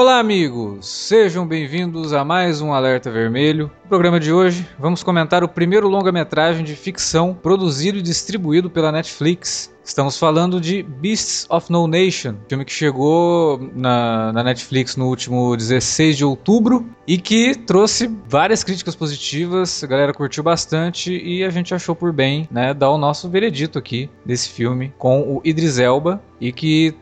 Olá, amigos! Sejam bem-vindos a mais um Alerta Vermelho. No programa de hoje, vamos comentar o primeiro longa-metragem de ficção produzido e distribuído pela Netflix. Estamos falando de Beasts of No Nation, filme que chegou na, na, Netflix no último 16 de outubro e que trouxe várias críticas positivas, a galera curtiu bastante e a gente achou por bem né, dar o nosso veredito aqui desse filme com o Idris Elba e que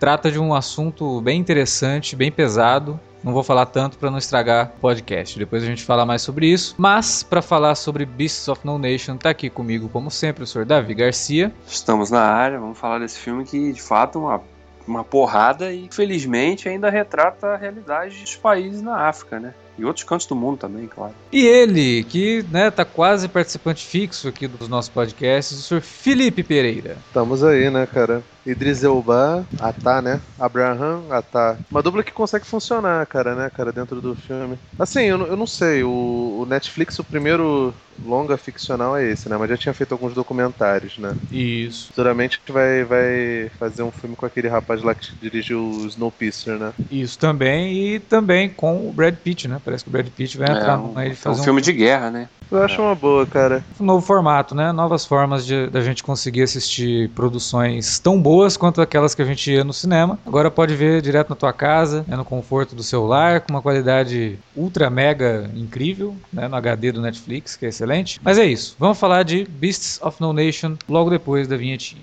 Trata de um assunto bem interessante, bem pesado. Não vou falar tanto para não estragar o podcast. Depois a gente fala mais sobre isso. Mas para falar sobre Beasts of No Nation, tá aqui comigo como sempre o senhor Davi Garcia. Estamos na área. Vamos falar desse filme que de fato é uma uma porrada e felizmente ainda retrata a realidade dos países na África, né? E outros cantos do mundo também, claro. E ele, que né, tá quase participante fixo aqui dos nossos podcasts, o senhor Felipe Pereira. Estamos aí, né, cara? Idris Elba, Atá, né? Abraham, Atá. Uma dupla que consegue funcionar, cara, né, cara, dentro do filme. Assim, eu, eu não sei, o, o Netflix, o primeiro longa ficcional é esse, né? Mas já tinha feito alguns documentários, né? Isso. Futuramente vai, vai fazer um filme com aquele rapaz lá que dirigiu o Snowpiercer, né? Isso também, e também com o Brad Pitt, né? Parece que o Brad Pitt vai é, entrar um, aí fazer é um, um filme de guerra, né? Eu acho uma boa, cara. Um novo formato, né? Novas formas de da gente conseguir assistir produções tão boas quanto aquelas que a gente ia no cinema. Agora pode ver direto na tua casa, né, no conforto do celular, com uma qualidade ultra mega incrível, né, no HD do Netflix, que é excelente. Mas é isso. Vamos falar de Beasts of No Nation logo depois da vinhetinha.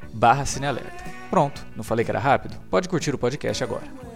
barra Cinealerta. Pronto, não falei que era rápido? Pode curtir o podcast agora.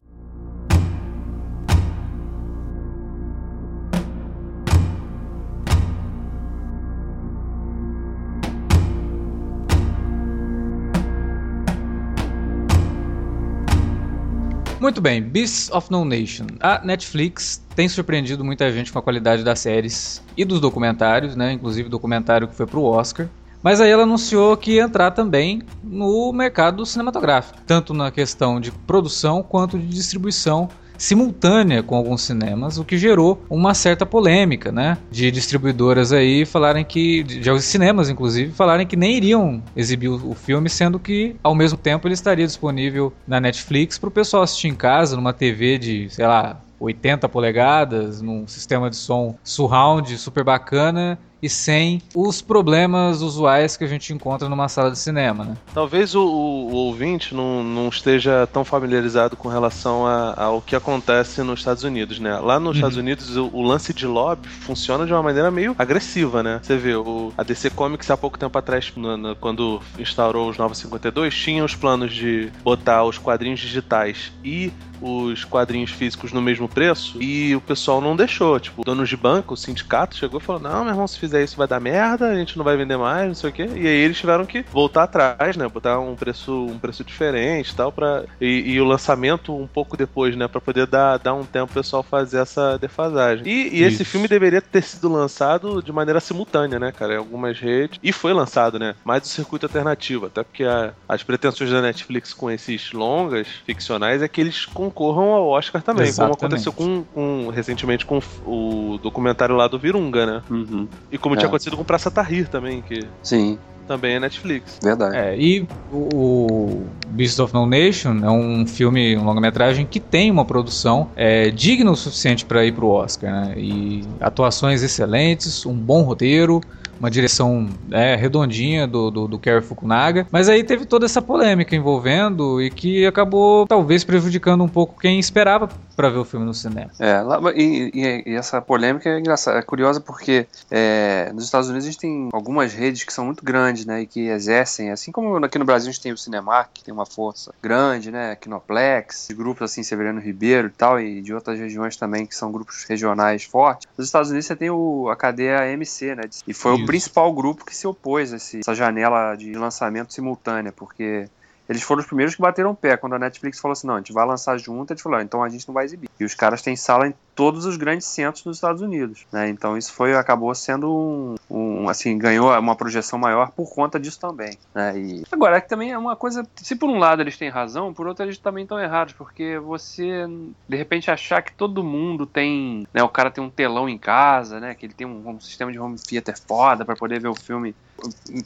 Muito bem, Beasts of No Nation. A Netflix tem surpreendido muita gente com a qualidade das séries e dos documentários, né? Inclusive o documentário que foi pro Oscar. Mas aí ela anunciou que ia entrar também no mercado cinematográfico, tanto na questão de produção quanto de distribuição simultânea com alguns cinemas, o que gerou uma certa polêmica, né? De distribuidoras aí falarem que, de cinemas inclusive, falarem que nem iriam exibir o filme, sendo que ao mesmo tempo ele estaria disponível na Netflix para o pessoal assistir em casa, numa TV de, sei lá, 80 polegadas, num sistema de som surround super bacana e sem os problemas usuais que a gente encontra numa sala de cinema, né? Talvez o, o, o ouvinte não, não, esteja tão familiarizado com relação a, ao que acontece nos Estados Unidos, né? Lá nos uhum. Estados Unidos, o, o, lance de lobby funciona de uma maneira meio agressiva, né? Você vê, o, a DC Comics há pouco tempo atrás, no, no, quando instaurou os 952, tinha os planos de botar os quadrinhos digitais e os quadrinhos físicos no mesmo preço e o pessoal não deixou. Tipo, donos de banco, o sindicato chegou e falou: Não, meu irmão, se fizer isso vai dar merda, a gente não vai vender mais, não sei o quê. E aí eles tiveram que voltar atrás, né? Botar um preço, um preço diferente e tal. Pra... E, e o lançamento um pouco depois, né? Pra poder dar, dar um tempo o pessoal fazer essa defasagem. E, e esse filme deveria ter sido lançado de maneira simultânea, né, cara? Em algumas redes. E foi lançado, né? Mais do circuito alternativo. Até porque a, as pretensões da Netflix com esses longas ficcionais é que eles concorram ao Oscar também. Exatamente. Como aconteceu com, com, recentemente com o documentário lá do Virunga, né? Uhum. E como é. tinha acontecido com Praça Tahrir também, que. Sim também é Netflix. Verdade. É, e o Beast of No Nation é um filme, um longa-metragem que tem uma produção é, digna o suficiente para ir pro Oscar, né? E atuações excelentes, um bom roteiro, uma direção é, redondinha do, do, do Kerry Fukunaga. Mas aí teve toda essa polêmica envolvendo e que acabou talvez prejudicando um pouco quem esperava para ver o filme no cinema. É, e, e, e, essa polêmica é engraçada, é curiosa porque é, nos Estados Unidos a gente tem algumas redes que são muito grandes, né, e que exercem, assim como aqui no Brasil a gente tem o Cinemark, que tem uma força grande, né, Kinoplex, grupos assim, Severiano Ribeiro e tal, e de outras regiões também que são grupos regionais fortes. Nos Estados Unidos você tem o, a cadeia AMC, né, e foi Isso. O principal grupo que se opôs a essa janela de lançamento simultânea, porque eles foram os primeiros que bateram o pé. Quando a Netflix falou assim, não, a gente vai lançar junto, eles falaram, então a gente não vai exibir. E os caras têm sala todos os grandes centros dos Estados Unidos, né? Então isso foi acabou sendo um, um assim ganhou uma projeção maior por conta disso também, né? E agora é que também é uma coisa, se por um lado eles têm razão, por outro eles também estão errados, porque você de repente achar que todo mundo tem, né? O cara tem um telão em casa, né? Que ele tem um, um sistema de home theater foda para poder ver o filme,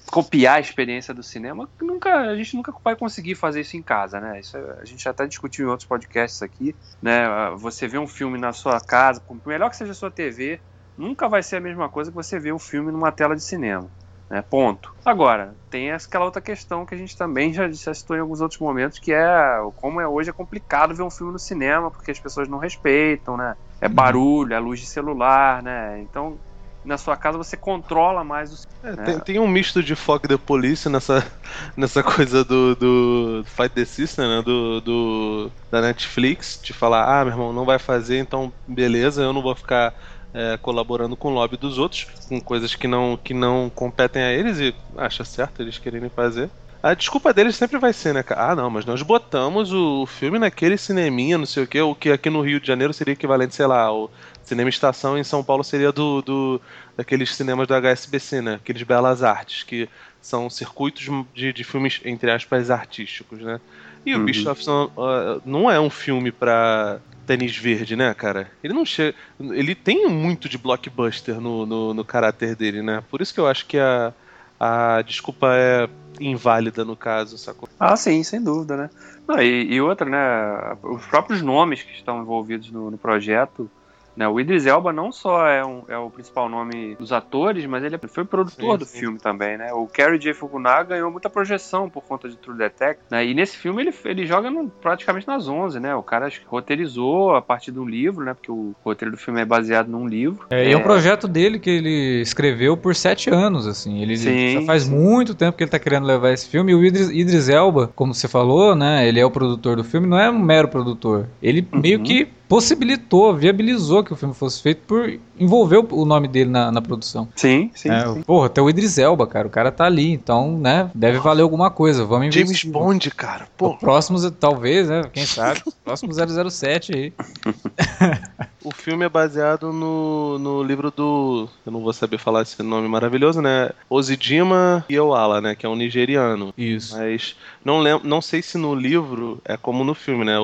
copiar a experiência do cinema, nunca a gente nunca vai conseguir fazer isso em casa, né? Isso a gente já até discutiu em outros podcasts aqui, né? Você vê um filme na sua casa, por melhor que seja a sua TV, nunca vai ser a mesma coisa que você ver o filme numa tela de cinema. Né? Ponto. Agora, tem aquela outra questão que a gente também já, já citou em alguns outros momentos, que é como é hoje é complicado ver um filme no cinema, porque as pessoas não respeitam, né? É uhum. barulho, é luz de celular, né? Então, na sua casa você controla mais o. É, né? tem, tem, um misto de Fog the Police nessa, nessa coisa do, do Fight the System, né? Do, do, da Netflix, de falar, ah, meu irmão, não vai fazer, então beleza, eu não vou ficar é, colaborando com o lobby dos outros, com coisas que não, que não competem a eles e acha certo eles quererem fazer. A desculpa deles sempre vai ser, né, Ah, não, mas nós botamos o filme naquele cineminha, não sei o que, o que aqui no Rio de Janeiro seria equivalente, sei lá, o Cinema Estação em São Paulo seria do, do daqueles cinemas do HSBC, né? Aqueles Belas Artes, que são circuitos de, de filmes, entre aspas, artísticos, né? E uhum. o Beast of Sun uh, não é um filme pra tênis verde, né, cara? Ele não chega. Ele tem muito de blockbuster no, no, no caráter dele, né? Por isso que eu acho que a, a desculpa é inválida no caso, sacou? Ah, sim, sem dúvida, né? Não, e, e outra, né? Os próprios nomes que estão envolvidos no, no projeto né? O Idris Elba não só é, um, é, o principal nome dos atores, mas ele foi produtor sim, do sim. filme também, né? O Kerry J. Fukunaga ganhou muita projeção por conta de True Detective, né? E nesse filme ele, ele joga no, praticamente nas 11, né? O cara roteirizou a partir de um livro, né? Porque o roteiro do filme é baseado num livro. É, é... e é um projeto dele que ele escreveu por sete anos, assim. Ele sim, já faz muito tempo que ele tá querendo levar esse filme. E o Idris, Idris Elba, como você falou, né? Ele é o produtor do filme, não é um mero produtor. Ele uhum. meio que possibilitou, viabilizou que o filme fosse feito por envolver o nome dele na, na produção. Sim, sim, é, sim. Porra, até o Idris Elba, cara, o cara tá ali, então, né, deve valer alguma coisa, vamos investir. James Bond, cara, pô. Próximos, talvez, né, quem sabe, próximo 007 aí. o filme é baseado no, no livro do, eu não vou saber falar esse nome maravilhoso, né, Ozidima Iowala, né, que é um nigeriano. Isso. Mas não, lembro, não sei se no livro é como no filme, né, o,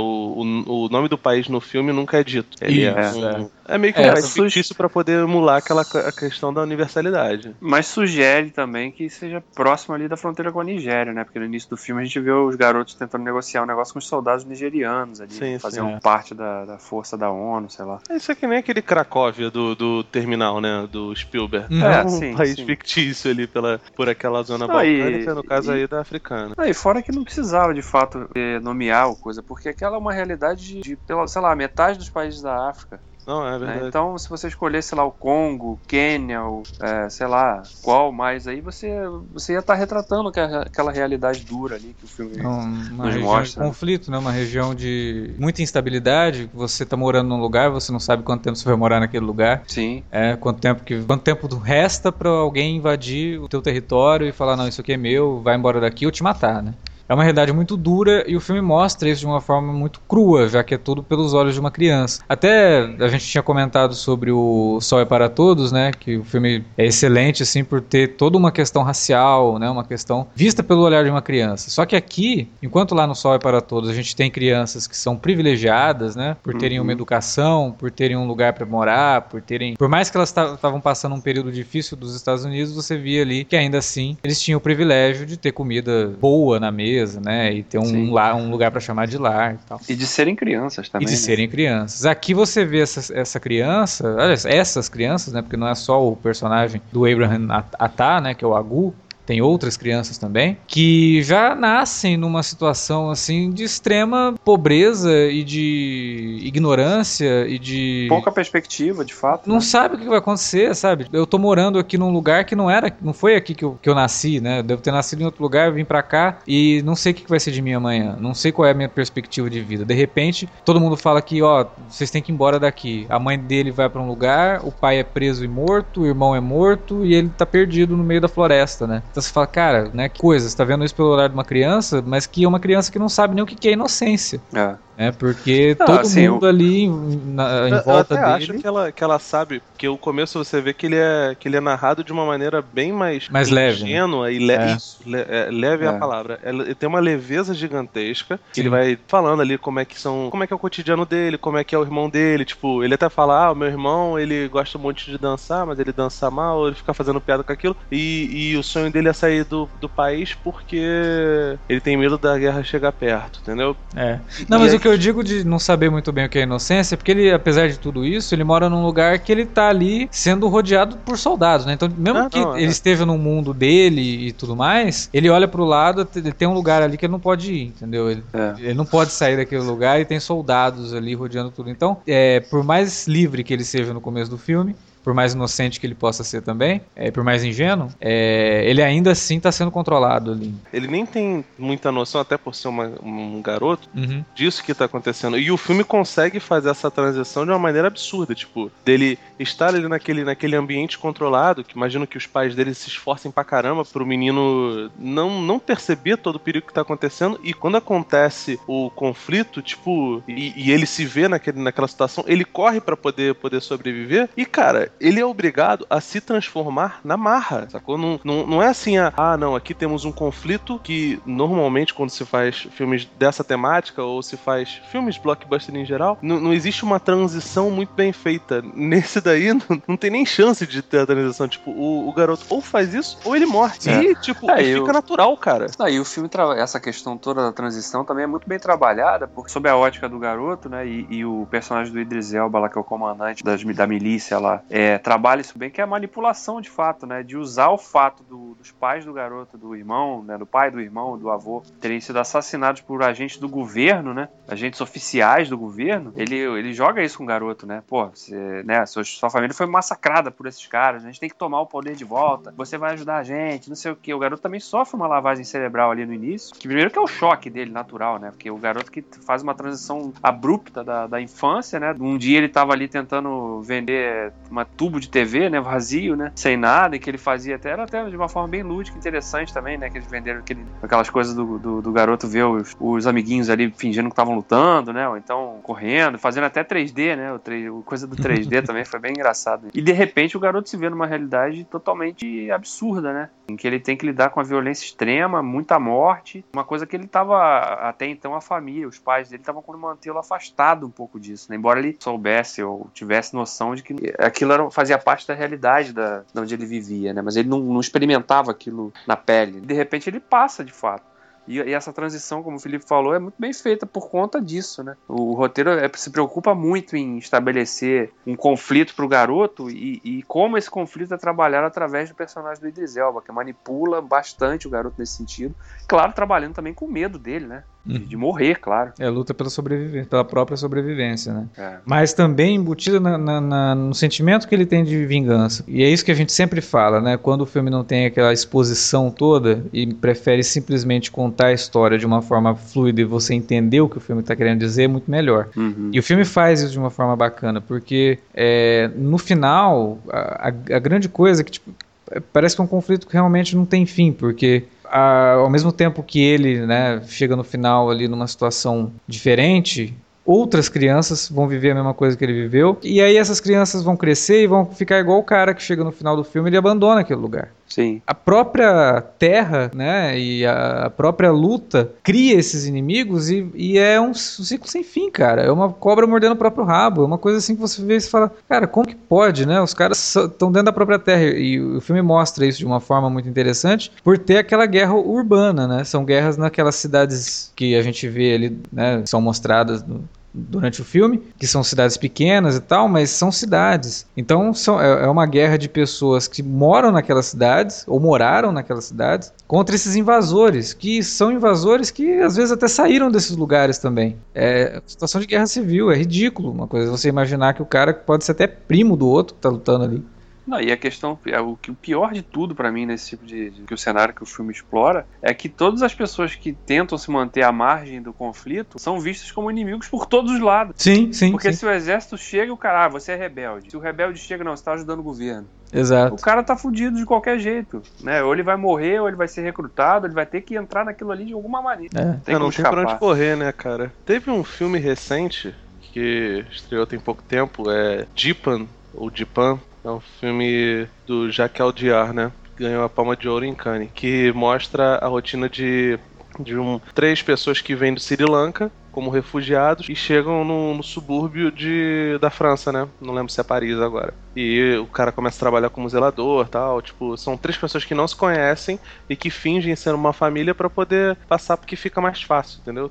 o, o nome do país no filme nunca é dito. Ele é Isso, é, um, é. É meio que é, um fictício para poder emular aquela a questão da universalidade. Mas sugere também que seja próximo ali da fronteira com a Nigéria, né? Porque no início do filme a gente vê os garotos tentando negociar um negócio com os soldados nigerianos ali, sim, faziam sim, é. parte da, da, força da ONU, sei lá. Isso é que nem aquele Cracóvia do, do terminal, né? Do Spielberg. É, é um sim, país sim. fictício ali pela, por aquela zona balcânica, no caso e, aí da africana. e fora que não precisava de fato nomear o coisa, porque aquela é uma realidade de, de sei lá, metade dos países da África. Não, é né? verdade. Então, se você escolhesse, sei lá, o Congo, Quênia, o, é, sei lá, qual mais aí, você, você ia estar tá retratando aquela realidade dura ali que o filme uma nos região mostra. De conflito, né? Uma região de muita instabilidade. Você está morando num lugar, você não sabe quanto tempo você vai morar naquele lugar. Sim. É, quanto tempo que quanto tempo resta para alguém invadir o teu território e falar não, isso aqui é meu, vai embora daqui ou te matar, né? É uma realidade muito dura e o filme mostra isso de uma forma muito crua, já que é tudo pelos olhos de uma criança. Até a gente tinha comentado sobre o Sol é para Todos, né? Que o filme é excelente, assim, por ter toda uma questão racial, né? Uma questão vista pelo olhar de uma criança. Só que aqui, enquanto lá no Sol é para Todos a gente tem crianças que são privilegiadas, né? Por terem uhum. uma educação, por terem um lugar para morar, por terem. Por mais que elas estavam passando um período difícil dos Estados Unidos, você via ali que ainda assim eles tinham o privilégio de ter comida boa na mesa né? E ter um, lar, um lugar para chamar de lar e tal. E de serem crianças também. E de né? serem crianças. Aqui você vê essa, essa criança, olha, essas crianças, né? Porque não é só o personagem do Abraham Atá, né? Que é o Agu, tem outras crianças também, que já nascem numa situação assim de extrema pobreza e de ignorância e de. Pouca perspectiva, de fato. Não né? sabe o que vai acontecer, sabe? Eu tô morando aqui num lugar que não era, não foi aqui que eu, que eu nasci, né? Eu devo ter nascido em outro lugar, vim para cá e não sei o que vai ser de mim amanhã. Não sei qual é a minha perspectiva de vida. De repente, todo mundo fala que, ó, vocês têm que ir embora daqui. A mãe dele vai para um lugar, o pai é preso e morto, o irmão é morto e ele tá perdido no meio da floresta, né? Então você fala, cara, né, que coisa, você tá vendo isso pelo olhar de uma criança, mas que é uma criança que não sabe nem o que é inocência. É. É, porque não, todo assim, mundo eu, ali na, em volta eu até dele. acho que ela, que ela sabe, porque o começo você vê que ele é, que ele é narrado de uma maneira bem mais, mais leve. Né? ingênua e le é. Isso, le é, leve é. a palavra. Ele tem uma leveza gigantesca, que ele vai falando ali como é que são, como é que é o cotidiano dele, como é que é o irmão dele, tipo, ele até fala, ah, o meu irmão, ele gosta muito de dançar, mas ele dança mal, ele fica fazendo piada com aquilo, e, e o sonho dele é sair do, do país porque ele tem medo da guerra chegar perto, entendeu? É. Não, mas o que eu digo de não saber muito bem o que é inocência é porque ele, apesar de tudo isso, ele mora num lugar que ele tá ali sendo rodeado por soldados, né? Então, mesmo ah, que não, ele é. esteja no mundo dele e tudo mais, ele olha pro lado, ele tem um lugar ali que ele não pode ir, entendeu? Ele, é. ele não pode sair daquele lugar e tem soldados ali rodeando tudo. Então, é, por mais livre que ele seja no começo do filme, por mais inocente que ele possa ser também, é, por mais ingênuo, é, ele ainda assim está sendo controlado ali. Ele nem tem muita noção, até por ser uma, um garoto, uhum. disso que está acontecendo. E o filme consegue fazer essa transição de uma maneira absurda, tipo, dele estar ali naquele, naquele ambiente controlado, que imagino que os pais dele se esforcem pra caramba pro menino não, não perceber todo o perigo que está acontecendo, e quando acontece o conflito, tipo, e, e ele se vê naquele, naquela situação, ele corre para poder, poder sobreviver, e cara, ele é obrigado a se transformar na marra, sacou? Não, não, não é assim, a, ah, não, aqui temos um conflito que normalmente quando se faz filmes dessa temática ou se faz filmes blockbuster em geral, não, não existe uma transição muito bem feita. Nesse daí, não, não tem nem chance de ter a transição. Tipo, o, o garoto ou faz isso ou ele morre. É. E, tipo, é, fica eu... natural, cara. Aí o filme, essa questão toda da transição também é muito bem trabalhada, porque sob a ótica do garoto, né, e, e o personagem do Idris Elba lá, que é o comandante das, da milícia lá, é, é, trabalha isso bem, que é a manipulação de fato, né? De usar o fato do, dos pais do garoto, do irmão, né? Do pai do irmão, do avô, terem sido assassinados por agentes do governo, né? Agentes oficiais do governo. Ele, ele joga isso com o garoto, né? Pô, você, né? Sua, sua família foi massacrada por esses caras, a gente tem que tomar o poder de volta, você vai ajudar a gente, não sei o que. O garoto também sofre uma lavagem cerebral ali no início, que primeiro que é o choque dele, natural, né? Porque o garoto que faz uma transição abrupta da, da infância, né? Um dia ele tava ali tentando vender uma tubo de TV, né, vazio, né, sem nada, e que ele fazia até, era até de uma forma bem lúdica, interessante também, né, que eles venderam aquele, aquelas coisas do, do, do garoto ver os, os, amiguinhos ali fingindo que estavam lutando, né, ou então correndo, fazendo até 3D, né, o, 3, o coisa do 3D também foi bem engraçado. E de repente o garoto se vê numa realidade totalmente absurda, né, em que ele tem que lidar com a violência extrema, muita morte, uma coisa que ele estava até então a família, os pais dele estavam querendo mantê-lo afastado um pouco disso, né? embora ele soubesse ou tivesse noção de que aquilo era, fazia parte da realidade da, de onde ele vivia, né? Mas ele não, não experimentava aquilo na pele. De repente ele passa de fato. E, essa transição, como o Felipe falou, é muito bem feita por conta disso, né? O, o roteiro é, se preocupa muito em estabelecer um conflito para o garoto e, e, como esse conflito é trabalhado através do personagem do Idris Elba, que manipula bastante o garoto nesse sentido. Claro, trabalhando também com medo dele, né? De, de morrer, claro. É luta pela sobrevivência, pela própria sobrevivência, né? É. Mas também embutida na, na, na, no sentimento que ele tem de vingança. E é isso que a gente sempre fala, né? Quando o filme não tem aquela exposição toda e prefere simplesmente contar a história de uma forma fluida e você entender o que o filme está querendo dizer, é muito melhor. Uhum. E o filme faz isso de uma forma bacana, porque é, no final, a, a, a grande coisa é que, tipo, parece que é um conflito que realmente não tem fim, porque a, ao mesmo tempo que ele né, chega no final ali numa situação diferente, outras crianças vão viver a mesma coisa que ele viveu. E aí essas crianças vão crescer e vão ficar igual o cara que chega no final do filme e ele abandona aquele lugar. Sim. A própria terra, né, e a própria luta cria esses inimigos e, e é um ciclo sem fim, cara. É uma cobra mordendo o próprio rabo. É uma coisa assim que você vê e fala, cara, como que pode, né? Os caras estão dentro da própria terra. E o filme mostra isso de uma forma muito interessante por ter aquela guerra urbana, né? São guerras naquelas cidades que a gente vê ali, né, são mostradas no, durante o filme, que são cidades pequenas e tal, mas são cidades. Então são, é, é uma guerra de pessoas que moram naquelas cidades, ou moraram naquelas cidades, contra esses invasores, que são invasores que às vezes até saíram desses lugares também. É situação de guerra civil, é ridículo uma coisa você imaginar que o cara pode ser até primo do outro que tá lutando ali. Não, e a questão, é, o, que, o pior de tudo para mim nesse tipo de, de, que o cenário que o filme explora é que todas as pessoas que tentam se manter à margem do conflito são vistas como inimigos por todos os lados. Sim, sim. Porque sim. se o exército chega, o cara, ah, você é rebelde. Se o rebelde chega, não, você tá ajudando o governo. Exato. O cara tá fudido de qualquer jeito, né? Ou ele vai morrer, ou ele vai ser recrutado, ele vai ter que entrar naquilo ali de alguma maneira. É. Tem é, não tem pra onde correr, né, cara? Teve um filme recente que estreou tem pouco tempo, é Jipan, ou Jipan, é um filme do Jacques Audiard, né? Ganhou a Palma de Ouro em Cannes, que mostra a rotina de, de um, três pessoas que vêm do Sri Lanka como refugiados e chegam no, no, subúrbio de, da França, né? Não lembro se é Paris agora. E o cara começa a trabalhar como zelador tal. Tipo, são três pessoas que não se conhecem e que fingem ser uma família para poder passar porque fica mais fácil, entendeu?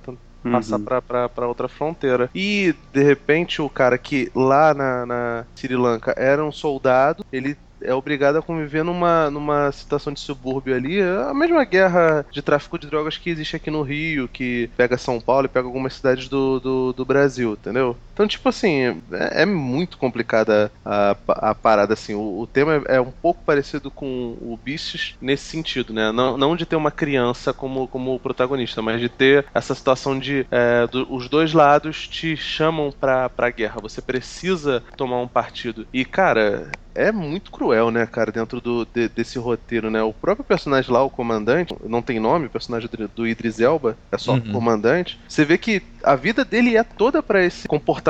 Passar uhum. pra, pra, pra, outra fronteira. E, de repente, o cara que lá na, na Sri Lanka era um soldado, ele é obrigado a conviver numa, numa situação de subúrbio ali. É a mesma guerra de tráfico de drogas que existe aqui no Rio, que pega São Paulo e pega algumas cidades do, do, do Brasil, entendeu? Então, tipo assim, é, é muito complicada a, a parada, assim. O, o tema é, é, um pouco parecido com o Bichos nesse sentido, né? Não, não de ter uma criança como, como protagonista, mas de ter essa situação de é, do, os dois lados te chamam pra, pra guerra. Você precisa tomar um partido. E, cara, é muito cruel, né, cara, dentro do, de, desse roteiro, né? O próprio personagem lá, o comandante, não tem nome, o personagem do, do Idris Elba, é só uhum. comandante. Você vê que a vida dele é toda para esse comportamento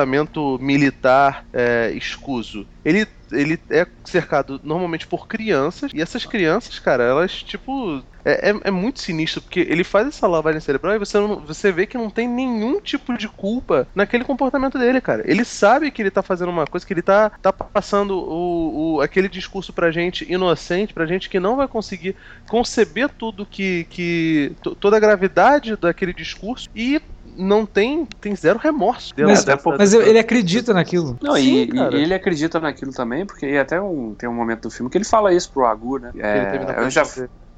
militar é, escuso. Ele ele é cercado normalmente por crianças, e essas crianças, cara, elas, tipo. É, é, é, muito sinistro, porque ele faz essa lavagem cerebral e você, não, você vê que não tem nenhum tipo de culpa naquele comportamento dele, cara. Ele sabe que ele tá fazendo uma coisa, que ele tá, tá passando o, o, aquele discurso pra gente inocente, pra gente que não vai conseguir conceber tudo que. que toda a gravidade daquele discurso e não tem, tem zero remorso. Mas, mas ele acredita naquilo. Não, Sim, e, e, ele acredita naquilo também, porque até um, tem um momento do filme que ele fala isso pro Agu, né? É, eu já,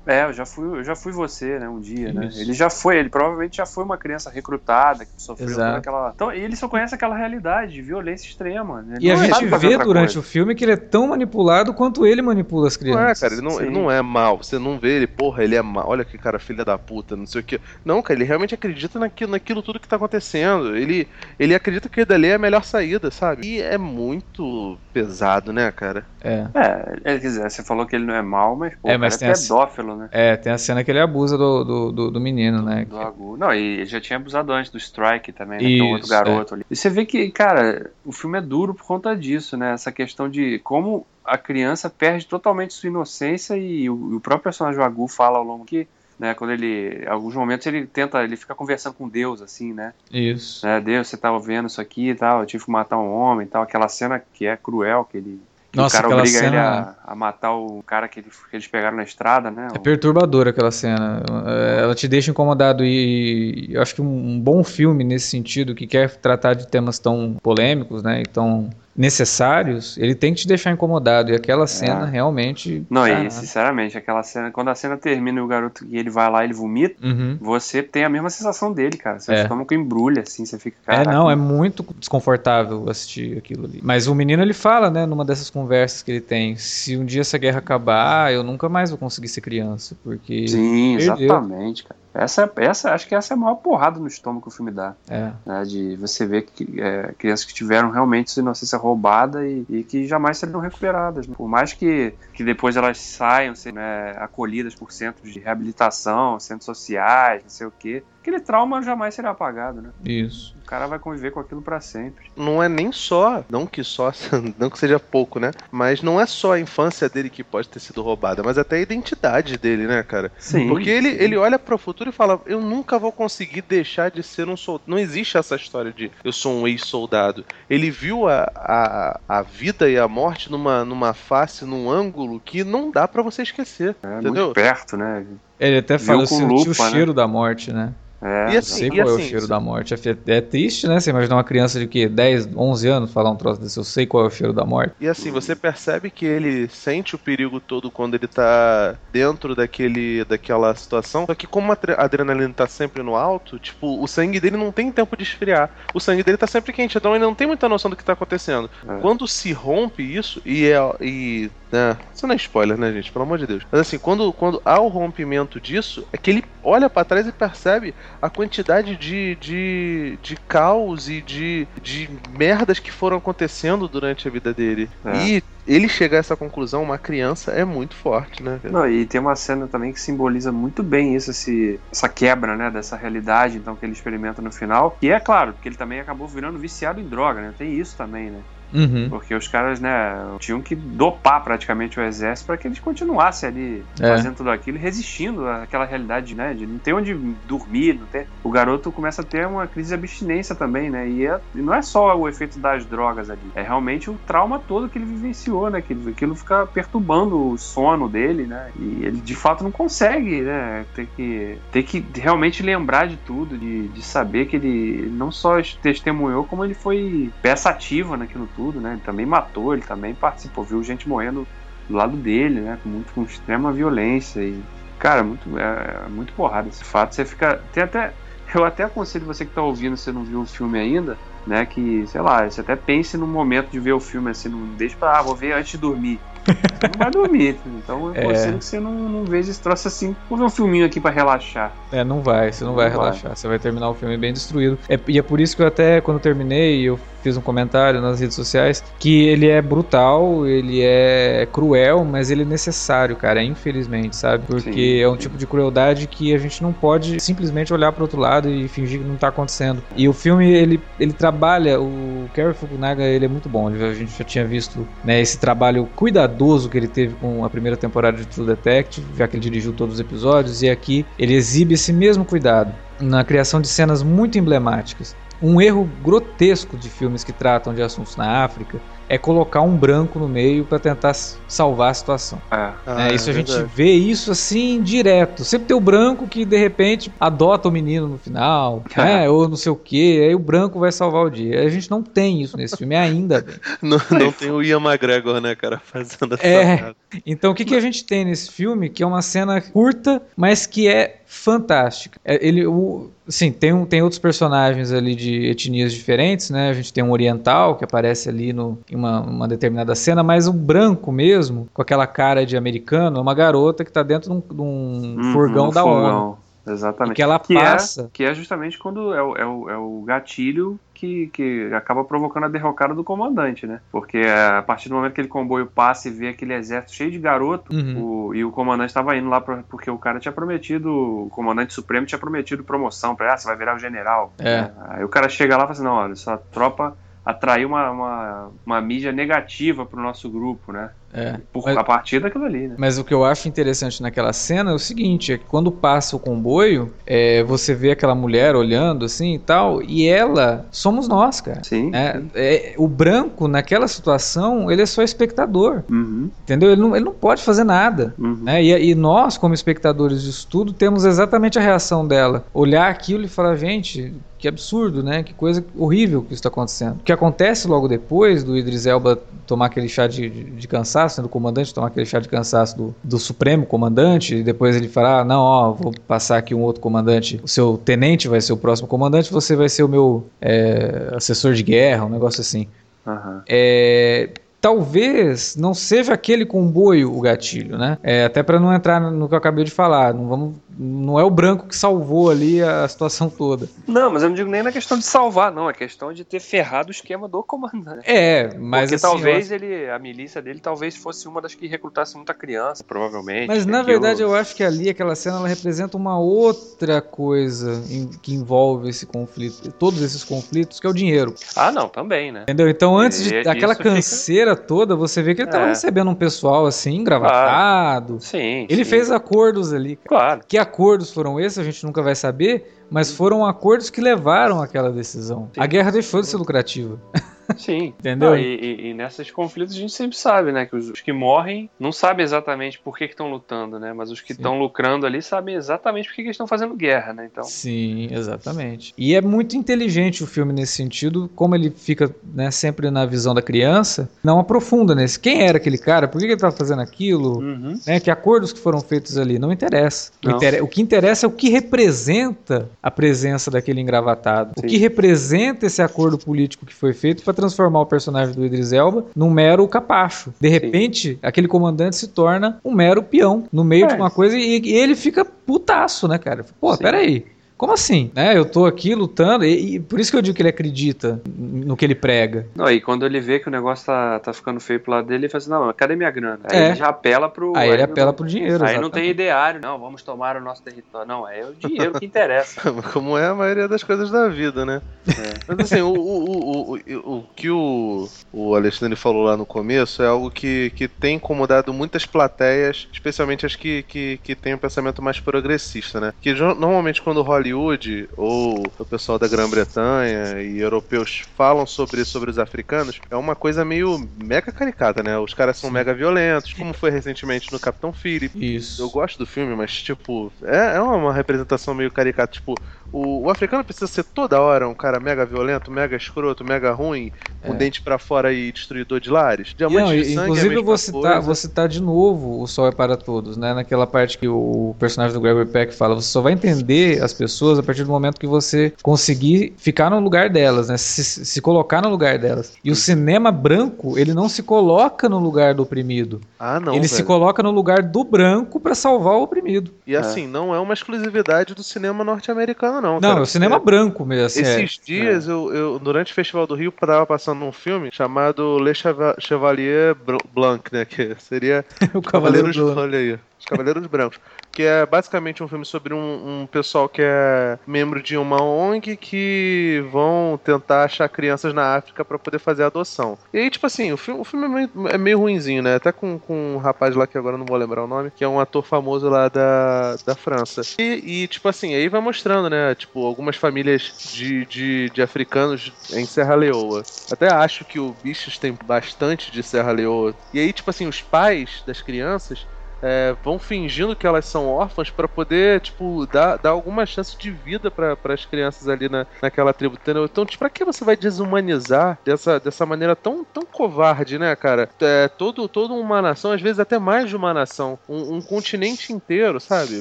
é, eu já fui, eu já fui você, né, um dia, né? Isso. né? Ele já foi, ele provavelmente já foi uma criança recrutada que sofreu Exato. aquela. Então, ele só conhece aquela realidade de violência extrema. Né? e a gente vê durante coisa. o filme que ele é tão manipulado quanto ele manipula as crianças. Não é, cara, ele não, ele não é mal. Você não vê ele, porra, ele é mal. Olha que cara, filha da puta, não sei o que. Não, cara, ele realmente acredita naquilo, naquilo tudo que tá acontecendo. Ele, ele acredita que dali é a melhor saída, sabe? E é muito pesado, né, cara? É. É, quer dizer, você falou que ele não é mal, mas, pô, é, mas é pedófilo, né? É, tem a cena que ele abusa do, do, do, do menino, né? Do Agu. Não, e ele já tinha abusado antes do Strike também, né? Isso, que é outro garoto é. ali. E você vê que, cara, o filme é duro por conta disso, né? Essa questão de como a criança perde totalmente sua inocência e o, o próprio personagem do Agu fala ao longo que né, quando ele, em alguns momentos ele tenta, ele fica conversando com Deus, assim, né? Isso. Né, Deus, você tá vendo isso aqui e tal, eu tive que matar um homem e tal, aquela cena que é cruel, que ele nossa, o cara obriga cena... ele a, a, matar o cara que, ele, que, eles pegaram na estrada, né? É perturbadora aquela cena. É, ela te deixa incomodado e eu acho que um bom filme nesse sentido, que quer tratar de temas tão polêmicos, né? E tão necessários, ele tem que te deixar incomodado. E aquela cena é. realmente. Não, e sinceramente, aquela cena, quando a cena termina e o garoto e ele vai lá ele vomita, uhum. você tem a mesma sensação dele, cara. Você é. com embrulha, assim, você fica. É, não, é muito desconfortável assistir aquilo ali. Mas o menino ele fala, né, numa dessas conversas que ele tem: se um dia essa guerra acabar, eu nunca mais vou conseguir ser criança. Porque. Sim, perdeu. exatamente, cara. Essa, essa, acho que essa é a maior porrada no estômago que o filme dá. É. Né, de você ver que, é, crianças que tiveram realmente sua inocência roubada e, e que jamais seriam recuperadas. Né? Por mais que, que depois elas saiam né, acolhidas por centros de reabilitação, centros sociais, não sei o quê, aquele trauma jamais será apagado, né? Isso. O cara vai conviver com aquilo para sempre. Não é nem só, não que só, não que seja pouco, né? Mas não é só a infância dele que pode ter sido roubada, mas até a identidade dele, né, cara? Sim. Porque ele, ele olha para o futuro e fala: "Eu nunca vou conseguir deixar de ser um soldado". Não existe essa história de eu sou um ex-soldado. Ele viu a, a, a vida e a morte numa, numa face, num ângulo que não dá para você esquecer, é, entendeu? Muito perto, né? Ele até fala, eu sentiu o né? cheiro da morte, né? É, E assim, Sei qual é o assim, cheiro da morte. É, é triste, né? Você imaginar uma criança de que 10, 11 anos falar um troço desse, eu sei qual é o cheiro da morte. E assim, você percebe que ele sente o perigo todo quando ele tá dentro daquele, daquela situação. Só que como a adrenalina tá sempre no alto, tipo, o sangue dele não tem tempo de esfriar. O sangue dele tá sempre quente, então ele não tem muita noção do que tá acontecendo. É. Quando se rompe isso, e é. E, né, isso não é spoiler, né, gente? Pelo amor de Deus. Mas assim, quando, quando há o rompimento disso, é que ele olha pra trás e percebe a quantidade de, de, de caos e de, de merdas que foram acontecendo durante a vida dele. É. E ele chegar a essa conclusão, uma criança, é muito forte, né? cara? Não, e tem uma cena também que simboliza muito bem isso, esse, essa quebra, né, dessa realidade, então, que ele experimenta no final. E é claro, porque ele também acabou virando viciado em droga, né? Tem isso também, né? Uhum. Porque os caras, né, tinham que dopar praticamente o exército para que eles continuassem ali É. fazendo tudo aquilo resistindo àquela realidade, né, de não ter onde dormir, não ter... O garoto começa a ter uma crise de abstinência também, né, e, é- e não é só o efeito das drogas ali, é realmente o trauma todo que ele vivenciou, né, que aquilo fica perturbando o sono dele, né, e ele de fato não consegue, né, ter que, ter que realmente lembrar de tudo, de, de saber que ele não só testemunhou, como ele foi peça ativa naquilo tudo, né? Ele também matou, ele também participou, viu gente morrendo do lado dele, né? Com, muito, com extrema violência e cara, muito é, é muito porrada esse fato. Você fica, tem até, eu até aconselho você que tá ouvindo, se não viu o filme ainda, né? Que sei lá, você até pense no momento de ver o filme assim, não deixa para ah, vou ver antes de dormir. Você não vai dormir, então eu É. aconselho que você não, não veja esse troço assim. Vou ver um filminho aqui para relaxar. É, não vai, você não vai Não vai. relaxar, você vai terminar o filme bem destruído. É- e é por isso que eu até, quando eu terminei, eu fiz um comentário nas redes sociais, que ele é brutal, ele é cruel, mas ele é necessário, cara, infelizmente, sabe? Porque Sim, é um sim. tipo de crueldade que a gente não pode simplesmente olhar pro outro lado e fingir que não tá acontecendo. E o filme, ele, ele trabalha, o Kerry Fukunaga, ele é muito bom, a gente já tinha visto né, esse trabalho cuidadoso que ele teve com a primeira temporada de True Detective, já que ele dirigiu todos os episódios, e aqui ele exibe esse mesmo cuidado na criação de cenas muito emblemáticas. Um erro grotesco de filmes que tratam de assuntos na África é colocar um branco no meio para tentar salvar a situação. É. Ah, né? isso é a gente vê isso assim direto. Sempre tem o branco que de repente adota o menino no final, né? ou não sei o que, aí o branco vai salvar o dia. A gente não tem isso nesse filme ainda. bem. Não, não tem o Ian McGregor, né, cara, fazendo essa É. parada. Então o que, que a gente tem nesse filme que é uma cena curta, mas que é fantástica. É, ele, o, sim, tem, um, tem outros personagens ali de etnias diferentes, né? A gente tem um oriental que aparece ali no, uma, uma determinada cena, mas o branco mesmo, com aquela cara de americano, é uma garota que tá dentro de um, de um Uhum, furgão no da ONU. Exatamente. E que ela que passa. É, que é justamente quando é o, é o, é o gatilho que, que acaba provocando a derrocada do comandante, né? Porque é, a partir do momento que aquele comboio passa e vê aquele exército cheio de garoto, Uhum. o- e o comandante estava indo lá pra, porque o cara tinha prometido, o comandante supremo tinha prometido promoção pra ele, ah, você vai virar o general. É. Aí o cara chega lá e fala assim, não, olha, essa tropa atraiu uma, uma, uma mídia negativa pro nosso grupo, né? É. Por, Mas- A partir daquilo ali, né? Mas o que eu acho interessante naquela cena é o seguinte: é que quando passa o comboio, é, você vê aquela mulher olhando assim e tal, e ela somos nós, cara. Sim. É, sim. é, o branco, naquela situação, ele é só espectador, Uhum, entendeu? Ele não, ele não pode fazer nada. uhum. né? E, e nós, como espectadores disso tudo, temos exatamente a reação dela. Olhar aquilo e falar, gente, que absurdo, né? Que coisa horrível que isso está acontecendo. O que acontece logo depois do Idris Elba tomar aquele chá de, de, de cansaço, né, do comandante tomar aquele chá de cansaço do, do Supremo Comandante, e depois ele falar, ah, não, ó, vou passar aqui um outro comandante, o seu tenente vai ser o próximo comandante, você vai ser o meu é, assessor de guerra, um negócio assim. aham. É, talvez não seja aquele comboio o gatilho, né? É, até para não entrar no que eu acabei de falar, não vamos, não é o branco que salvou ali a situação toda. Não, mas eu não digo nem na questão de salvar, não. É questão de ter ferrado o esquema do comandante. É, mas Porque assim, talvez eu ele, a milícia dele talvez fosse uma das que recrutasse muita criança, provavelmente. Mas na verdade o- eu acho que ali aquela cena ela representa uma outra coisa em- que envolve esse conflito, todos esses conflitos, que é o dinheiro. Ah, não, também, né? Entendeu? Então antes de e daquela isso fica- canseira toda, você vê que ele tava É. recebendo um pessoal assim, engravatado. Sim. Ele sim. fez acordos ali. Claro. Que acordos foram esses, a gente nunca vai saber, mas foram acordos que levaram àquela decisão. A guerra deixou de ser lucrativa. Sim. Entendeu? Não, e, e, nesses conflitos a gente sempre sabe, né? Que os, os que morrem não sabem exatamente por que estão lutando, né? Mas os que estão lucrando ali sabem exatamente por que estão fazendo guerra, né? Então. Sim, exatamente. E é muito inteligente o filme nesse sentido, como ele fica né, sempre na visão da criança, não aprofunda nesse. Quem era aquele cara? Por que ele estava fazendo aquilo? Uhum. né, que acordos que foram feitos ali não interessa. O, Não. o que interessa é o que representa a presença daquele engravatado. O Sim. que representa esse acordo político que foi feito para transformar o personagem do Idris Elba num mero capacho. De repente, aquele comandante se torna um mero peão no meio É. de uma coisa e, e ele fica putaço, né, cara? Pô, Sim. peraí. Como assim? Né? Eu tô aqui lutando e, e por isso que eu digo que ele acredita no que ele prega. Não, e quando ele vê que o negócio tá, tá ficando feio pro lado dele, ele fala assim: não, cadê minha grana? Aí É. ele já apela pro. Aí ele não- apela pro dinheiro. Aí não exatamente. tem ideário, não, vamos tomar o nosso território. Não, é o dinheiro que interessa. Como é a maioria das coisas da vida, né? É. Mas assim, o, o, o, o, o que o, o Alexandre falou lá no começo é algo que, que tem incomodado muitas plateias, especialmente as que, que, que têm um pensamento mais progressista, né? Que normalmente quando Hollywood ou o pessoal da Grã-Bretanha e europeus falam sobre, sobre os africanos, é uma coisa meio mega caricata, né? Os caras são mega violentos, como foi recentemente no Capitão Philip. Isso. Eu gosto do filme, mas, tipo, é, é uma representação meio caricata. Tipo, o, o africano precisa ser toda hora um cara mega violento, mega escroto, mega ruim, com É. dente pra fora e destruidor de lares. Diamante Não, de e- sangue é inclusive eu mesma vou citar, coisa. vou citar de novo O Sol é para Todos, né? Naquela parte que o personagem do Gregory Peck fala, você só vai entender as pessoas a partir do momento que você conseguir ficar no lugar delas, né? Se, se colocar no lugar delas. E o cinema branco, ele não se coloca no lugar do oprimido. Ah, não, ele se velho. coloca no lugar do branco pra salvar o oprimido. E assim, não é uma exclusividade do cinema norte-americano, não. Não, cara. é o cinema É- branco mesmo. Assim, é. Esses dias, eu, eu- durante o Festival do Rio, tava passando um filme chamado Le Cheva- Chevalier Blanc, né? Que seria o Cavaleiro Cavaleiros, do... olha aí, os Cavaleiros Brancos. Que é basicamente um filme sobre um, um pessoal que é membro de uma ONG que vão tentar achar crianças na África pra poder fazer a adoção. E aí, tipo assim, o filme, o filme é, meio, é meio ruinzinho, né? Até com, com um rapaz lá que agora não vou lembrar o nome, que é um ator famoso lá da, da França. E, e, tipo assim, aí vai mostrando, né? Tipo, algumas famílias de, de, de africanos em Serra Leoa. Até acho que o Bichos tem bastante de Serra Leoa. E aí, tipo assim, os pais das crianças é, vão fingindo que elas são órfãs pra poder, tipo, dar, dar alguma chance de vida para as crianças ali na, naquela tribo, entendeu? Então, tipo, pra que você vai desumanizar dessa, dessa maneira tão, tão covarde, né, cara? É, todo, toda uma nação, às vezes até mais de uma nação, um, um continente inteiro, sabe?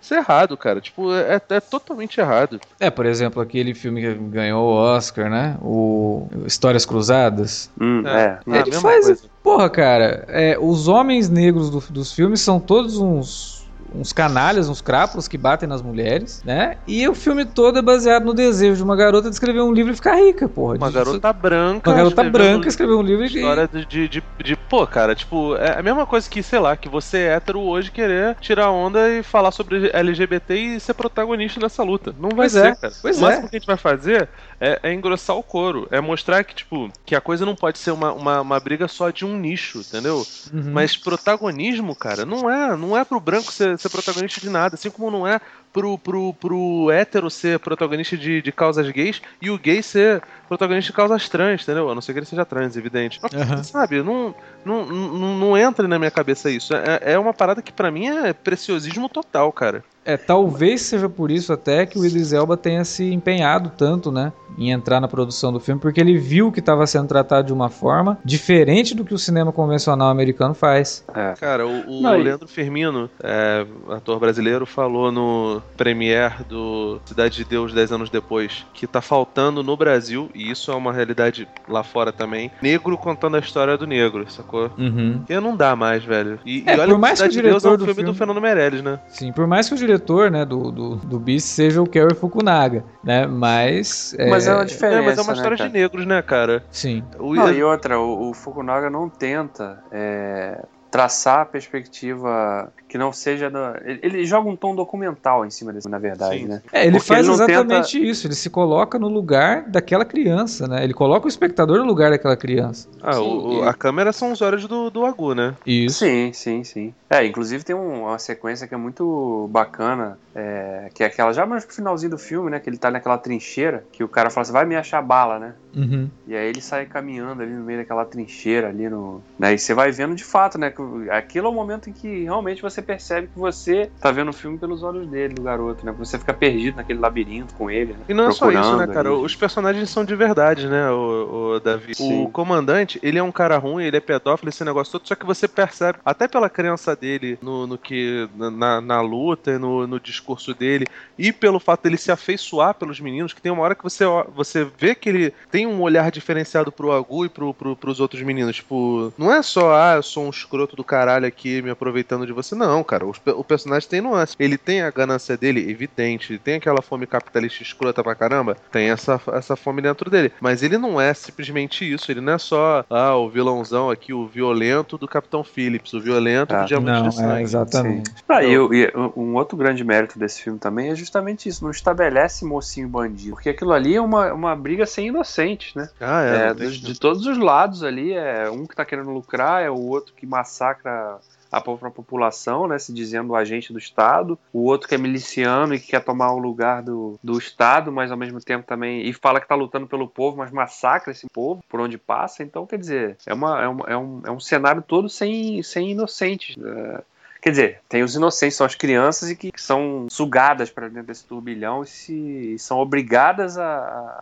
Isso é errado, cara. Tipo, é, é totalmente errado. É, por exemplo, aquele filme que ganhou o Oscar, né? O Histórias Cruzadas. Hum, É. é. Ah, Ele mesma faz. coisa. Porra, cara, é, os homens negros do- dos filmes são todos uns. Uns canalhas, uns crápulos que batem nas mulheres, né? E o filme todo é baseado no desejo de uma garota de escrever um livro e ficar rica, porra. Uma De- garota branca. uma garota branca escrever um livro e. História de, de, de, de- Pô, cara, tipo, é a mesma coisa que, sei lá, que você é hétero hoje querer tirar onda e falar sobre LGBT e ser protagonista nessa luta. Não vai Pois ser, é, cara. pois o máximo é. que a gente vai fazer é, é engrossar o couro. É mostrar que, tipo, que a coisa não pode ser uma, uma, uma briga só de um nicho, entendeu? Uhum. Mas protagonismo, cara, não é, não é pro branco ser, ser protagonista de nada, assim como não é pro, pro, pro hétero ser protagonista de, de causas gays e o gay ser protagonista de causas trans, entendeu? A não ser que ele seja trans, evidente. Mas, Aham. Sabe, não, não, não, não entra na minha cabeça isso. É, é uma parada que pra mim é preciosismo total, cara. É, talvez seja por isso até que o Idris Elba tenha se empenhado tanto, né, em entrar na produção do filme, porque ele viu que estava sendo tratado de uma forma diferente do que o cinema convencional americano faz. é. Cara, o, o Não, e- Leandro Firmino, é, ator brasileiro, falou no premiere do Cidade de Deus 10 anos depois que tá faltando no Brasil, e isso é uma realidade lá fora também, negro contando a história do negro, sacou? Uhum. Porque não dá mais, velho. E, É, e olha por que mais que o Cidade de Deus é um diretor do filme, do filme- Fernando Meirelles, né? Sim, por mais que o diretor, né, do, do, do Beast seja o Kerry Fukunaga, né, mas... Mas é uma É, diferença. mas é uma né, história cara? de negros, né, cara? Sim. O- Não, e outra, o, o Fukunaga não tenta é, traçar a perspectiva que não seja. Da... Ele, ele, joga um tom documental em cima desse, na verdade, Sim. né? É, ele Porque faz ele exatamente tenta... isso. Ele se coloca no lugar daquela criança, né? Ele coloca o espectador no lugar daquela criança. Ah, sim, o, e... a câmera são os olhos do, do Agu, né? Isso. Sim, sim, sim. É, inclusive tem um, uma sequência que é muito bacana, é, que é aquela já mais pro finalzinho do filme, né? Que ele tá naquela trincheira, que o cara fala assim, vai me achar bala, né? Uhum. E aí ele sai caminhando ali no meio daquela trincheira ali no. Né? E você vai vendo de fato, né? Que aquilo é o momento em que realmente você percebe que você tá vendo o filme pelos olhos dele, do garoto, né? Você fica perdido naquele labirinto com ele. Né? E não é só isso, né, cara? Ali. Os personagens são de verdade, né, o, o Davi? Sim. O comandante, ele é um cara ruim, ele é pedófilo, esse negócio todo, só que você percebe, até pela crença dele no, no que. Na, na luta, no, no discurso dele, e pelo fato dele se afeiçoar pelos meninos, que tem uma hora que você, você vê que ele tem um olhar diferenciado pro Agu e pro, pro, pros outros meninos. Tipo, não é só, ah, eu sou um escroto do caralho aqui me aproveitando de você. Não, cara. O, o personagem tem nuance. Ele tem a ganância dele, evidente. Ele tem aquela fome capitalista escrota pra caramba. Tem essa, essa fome dentro dele. Mas ele não é simplesmente isso. Ele não é só, ah, o vilãozão aqui, o violento do Capitão Phillips, o violento ah, do Diamante não, de Sangue. É, exatamente. Ah, e, e, um outro grande mérito desse filme também é justamente isso. Não estabelece mocinho bandido. Porque aquilo ali é uma, uma briga sem inocentes, né? Ah, é. é de, de todos os lados ali. É um que tá querendo lucrar, é o outro que massacra a própria população, né, se dizendo agente do Estado, o outro que é miliciano e que quer tomar o lugar do, do Estado, mas ao mesmo tempo também, e fala que está lutando pelo povo, mas massacra esse povo por onde passa, então quer dizer, é, uma, é, uma, é, um, é um cenário todo sem, sem inocentes, é, Quer dizer, tem os inocentes, são as crianças e que são sugadas para dentro desse turbilhão e, se, e são obrigadas a,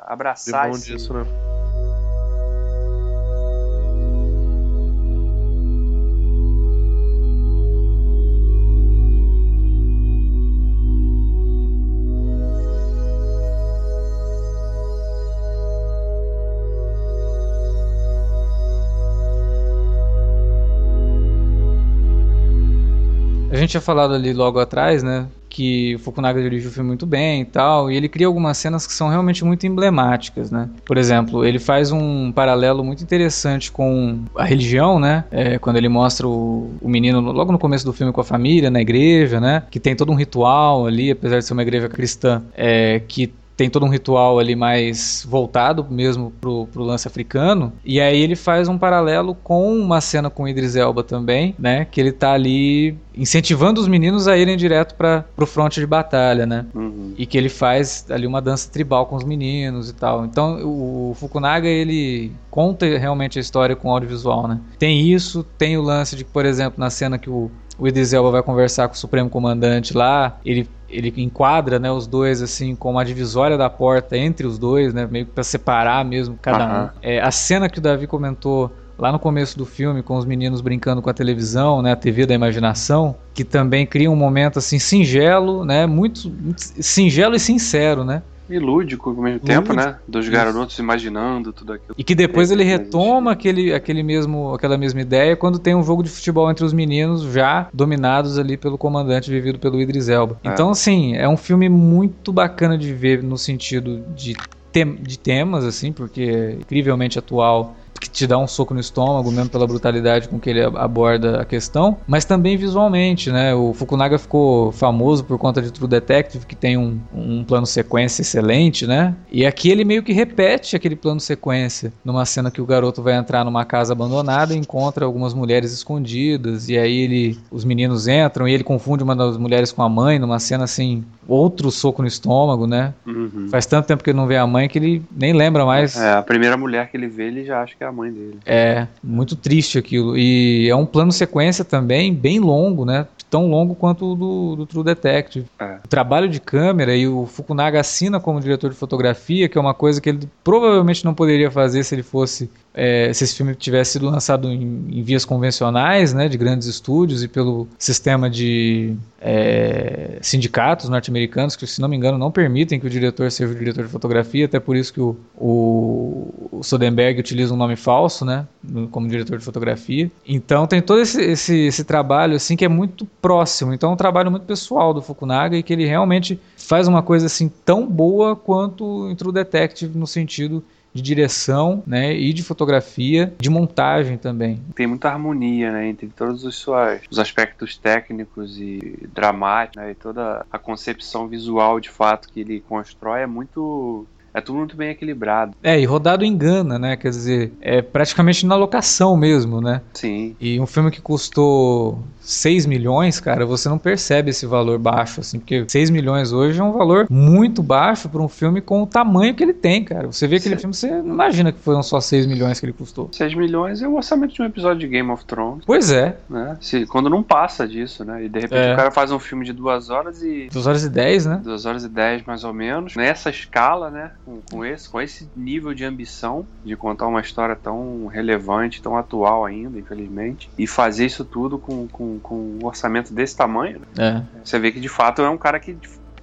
a abraçar. esse... disso, né? Gente tinha falado ali logo atrás, né? Que o Fukunaga dirigiu o filme muito bem e tal, e ele cria algumas cenas que são realmente muito emblemáticas, né? Por exemplo, ele faz um paralelo muito interessante com a religião, né? É, quando ele mostra o, o, menino logo no começo do filme com a família, na igreja, né? Que tem todo um ritual ali, apesar de ser uma igreja cristã, é, que tem todo um ritual ali mais voltado mesmo pro, pro lance africano. E aí ele faz um paralelo com uma cena com Idris Elba também, né? Que ele tá ali incentivando os meninos a irem direto para pro fronte de batalha, né? Uhum. E que ele faz ali uma dança tribal com os meninos e tal. Então o Fukunaga ele conta realmente a história com audiovisual, né? Tem isso, tem o lance de por exemplo, na cena que o o Idris Elba vai conversar com o Supremo Comandante lá, ele ele enquadra né, os dois assim com uma divisória da porta entre os dois, né, meio para separar mesmo cada uhum. um. É, a cena que o Davi comentou lá no começo do filme com os meninos brincando com a televisão, né, a TV da imaginação, que também cria um momento assim singelo, né, muito, muito singelo e sincero, né? E lúdico ao mesmo tempo, né? Dos garotos imaginando tudo aquilo. E que depois ele retoma aquele, aquele mesmo, aquela mesma ideia quando tem um jogo de futebol entre os meninos já dominados ali pelo comandante vivido pelo Idris Elba. É. Então, assim, é um filme muito bacana de ver no sentido de, tem, de temas, assim, porque é incrivelmente atual que te dá um soco no estômago, mesmo pela brutalidade com que ele aborda a questão, mas também visualmente, né? O Fukunaga ficou famoso por conta de True Detective, que tem um, um plano sequência excelente, né? E aqui ele meio que repete aquele plano sequência numa cena que o garoto vai entrar numa casa abandonada e encontra algumas mulheres escondidas, e aí ele, os meninos entram e ele confunde uma das mulheres com a mãe numa cena assim, outro soco no estômago, né? Uhum. Faz tanto tempo que ele não vê a mãe que ele nem lembra mais. É, a primeira mulher que ele vê, ele já acha que é a mãe dele. É, muito triste aquilo. E é um plano sequência também bem longo, né? Tão longo quanto o do, do True Detective. É. O trabalho de câmera e o Fukunaga assina como diretor de fotografia, que é uma coisa que ele provavelmente não poderia fazer se ele fosse é, se esse filme tivesse sido lançado em, em, vias convencionais, né, de grandes estúdios e pelo sistema de é, sindicatos norte-americanos, que se não me engano não permitem que o diretor seja o diretor de fotografia, até por isso que o, o, o Soderbergh utiliza um nome falso, né, como diretor de fotografia. Então tem todo esse, esse, esse trabalho assim que é muito próximo, então é um trabalho muito pessoal do Fukunaga e que ele realmente faz uma coisa assim tão boa quanto em True Detective no sentido de direção, né, e de fotografia, de montagem também. Tem muita harmonia, né, entre todos os, suas, os aspectos técnicos e dramáticos, né, e toda a concepção visual de fato que ele constrói é muito é tudo muito bem equilibrado. É, e rodado engana, né? Quer dizer, é praticamente na locação mesmo, né? Sim. E um filme que custou 6 milhões, cara, você não percebe esse valor baixo, assim, porque 6 milhões hoje é um valor muito baixo para um filme com o tamanho que ele tem, cara. Você vê aquele Sim. filme, você não imagina que foram só 6 milhões que ele custou. 6 milhões é o orçamento de um episódio de Game of Thrones. Pois é. Né? Se, quando não passa disso, né? E de repente é. o cara faz um filme de 2 horas e. 2 horas e 10, né? 2 horas e 10, mais ou menos. Nessa escala, né? Com, com, esse, com esse nível de ambição de contar uma história tão relevante, tão atual ainda, infelizmente. E fazer isso tudo com, com, com um orçamento desse tamanho, né? é. você vê que de fato é um cara que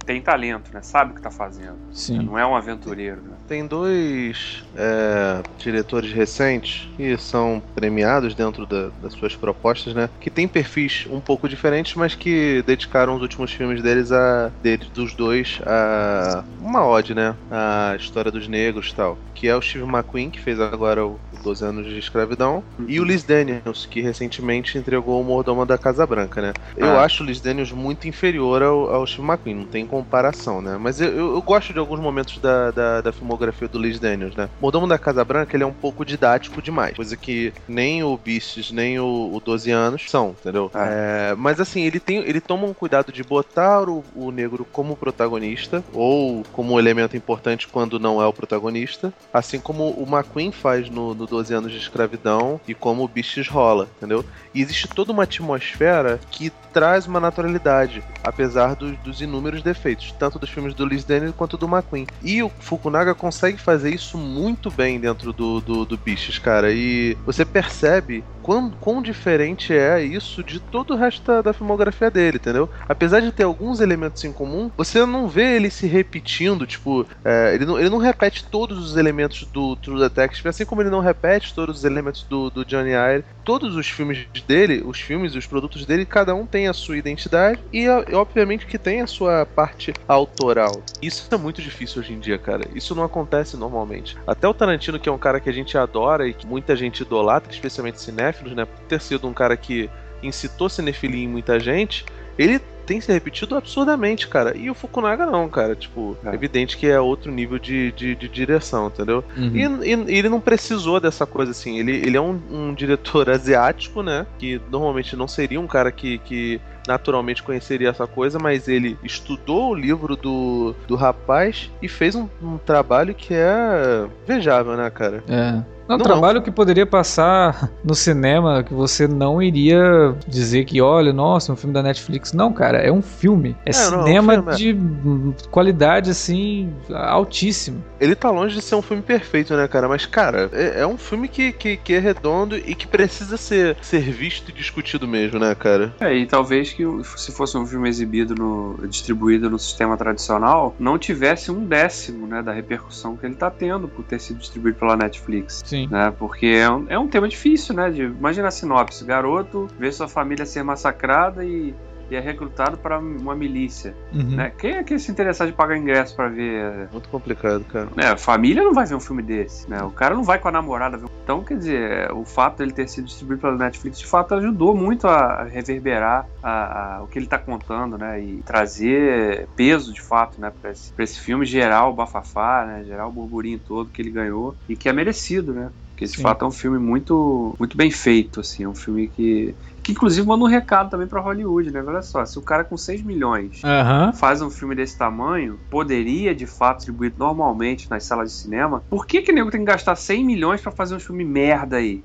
tem talento, né? Sabe o que tá fazendo. Sim. Não é um aventureiro, né? Tem dois é, diretores recentes que são premiados dentro da, das suas propostas, né? Que tem perfis um pouco diferentes, mas que dedicaram os últimos filmes deles a deles, dos dois a uma ode, né? A história dos negros e tal. Que é o Steve McQueen, que fez agora o 12 anos de escravidão, uhum. e o Liz Daniels, que recentemente entregou o Mordomo da Casa Branca, né? Eu ah. acho o Liz Daniels muito inferior ao, ao Steve McQueen, não tem comparação, né? Mas eu, eu, eu gosto de alguns momentos da, da, da, filmografia do Liz Daniels, né? Mordomo da Casa Branca, ele é um pouco didático demais, coisa que nem o Beasts, nem o, o 12 anos são, entendeu? Ah. É, mas assim, ele, tem, ele toma um cuidado de botar o, o negro como protagonista, ou como um elemento importante quando não é o protagonista, assim como o McQueen faz no, no 12 anos de escravidão e como o Beasts rola, entendeu? E existe toda uma atmosfera que traz uma naturalidade, apesar do, dos inúmeros defeitos, tanto dos filmes do Liz Daniels quanto do McQueen. E o Fukunaga consegue fazer isso muito bem dentro do, do, do Bichos, cara. E você percebe quão, quão diferente é isso de todo o resto da, da, filmografia dele, entendeu? Apesar de ter alguns elementos em comum, você não vê ele se repetindo, tipo, é, ele, não, ele não repete todos os elementos do True Detective, assim como ele não repete todos os elementos do, do Johnny Eyre. Todos os filmes dele, os filmes e os produtos dele, cada um tem a sua identidade e, obviamente, que tem a sua parte autoral. Isso é muito difícil hoje em dia, cara. Isso não acontece normalmente. Até o Tarantino, que é um cara que a gente adora e que muita gente idolatra, especialmente cinéfilos, né? Por ter sido um cara que incitou cinefilia em muita gente, ele tem se repetido absurdamente, cara. E o Fukunaga não, cara. Tipo, é evidente que é outro nível de, de, de direção, entendeu? Uhum. E, e, ele não precisou dessa coisa assim. Ele, ele é um, um, diretor asiático, né? Que normalmente não seria um cara que, que naturalmente conheceria essa coisa, mas ele estudou o livro do, do rapaz e fez um, um trabalho que é vejável, né, cara? É. É um não, trabalho não. que poderia passar no cinema que você não iria dizer que, olha, nossa, é um filme da Netflix. Não, cara, é um filme. É, é cinema não, é um filme, de qualidade, assim, altíssima. Ele tá longe de ser um filme perfeito, né, cara? Mas, cara, é, é um filme que, que, que, é redondo e que precisa ser, ser visto e discutido mesmo, né, cara? É, e talvez que se fosse um filme exibido, no, distribuído no sistema tradicional, não tivesse um décimo, né, da repercussão que ele tá tendo por ter sido distribuído pela Netflix. Sim. Sim. Né? Porque é um, é um tema difícil, né? De, imagina a sinopse: garoto vê sua família ser massacrada e e é recrutado para uma milícia. Uhum. Né? Quem é que se interessar de pagar ingresso para ver? Muito complicado, cara. É, a família não vai ver um filme desse, né? O cara não vai com a namorada ver. Então, quer dizer, o fato dele ter sido distribuído pela Netflix, de fato, ajudou muito a reverberar a, a, o que ele está contando, né? E trazer peso, de fato, né? Para esse, esse filme gerar o bafafá, né? Gerar o burburinho todo que ele ganhou e que é merecido, né? Porque de Sim. fato é um filme muito, muito bem feito, assim, é um filme que, que inclusive manda um recado também para Hollywood, né? Olha só, se o cara com 6 milhões uhum. faz um filme desse tamanho, poderia de fato distribuir normalmente nas salas de cinema, por que que nego tem que gastar 100 milhões para fazer um filme merda aí?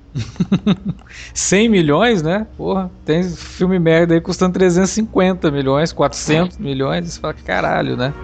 100 milhões, né? Porra, tem filme merda aí custando 350 milhões, 400 milhões, você fala caralho, né?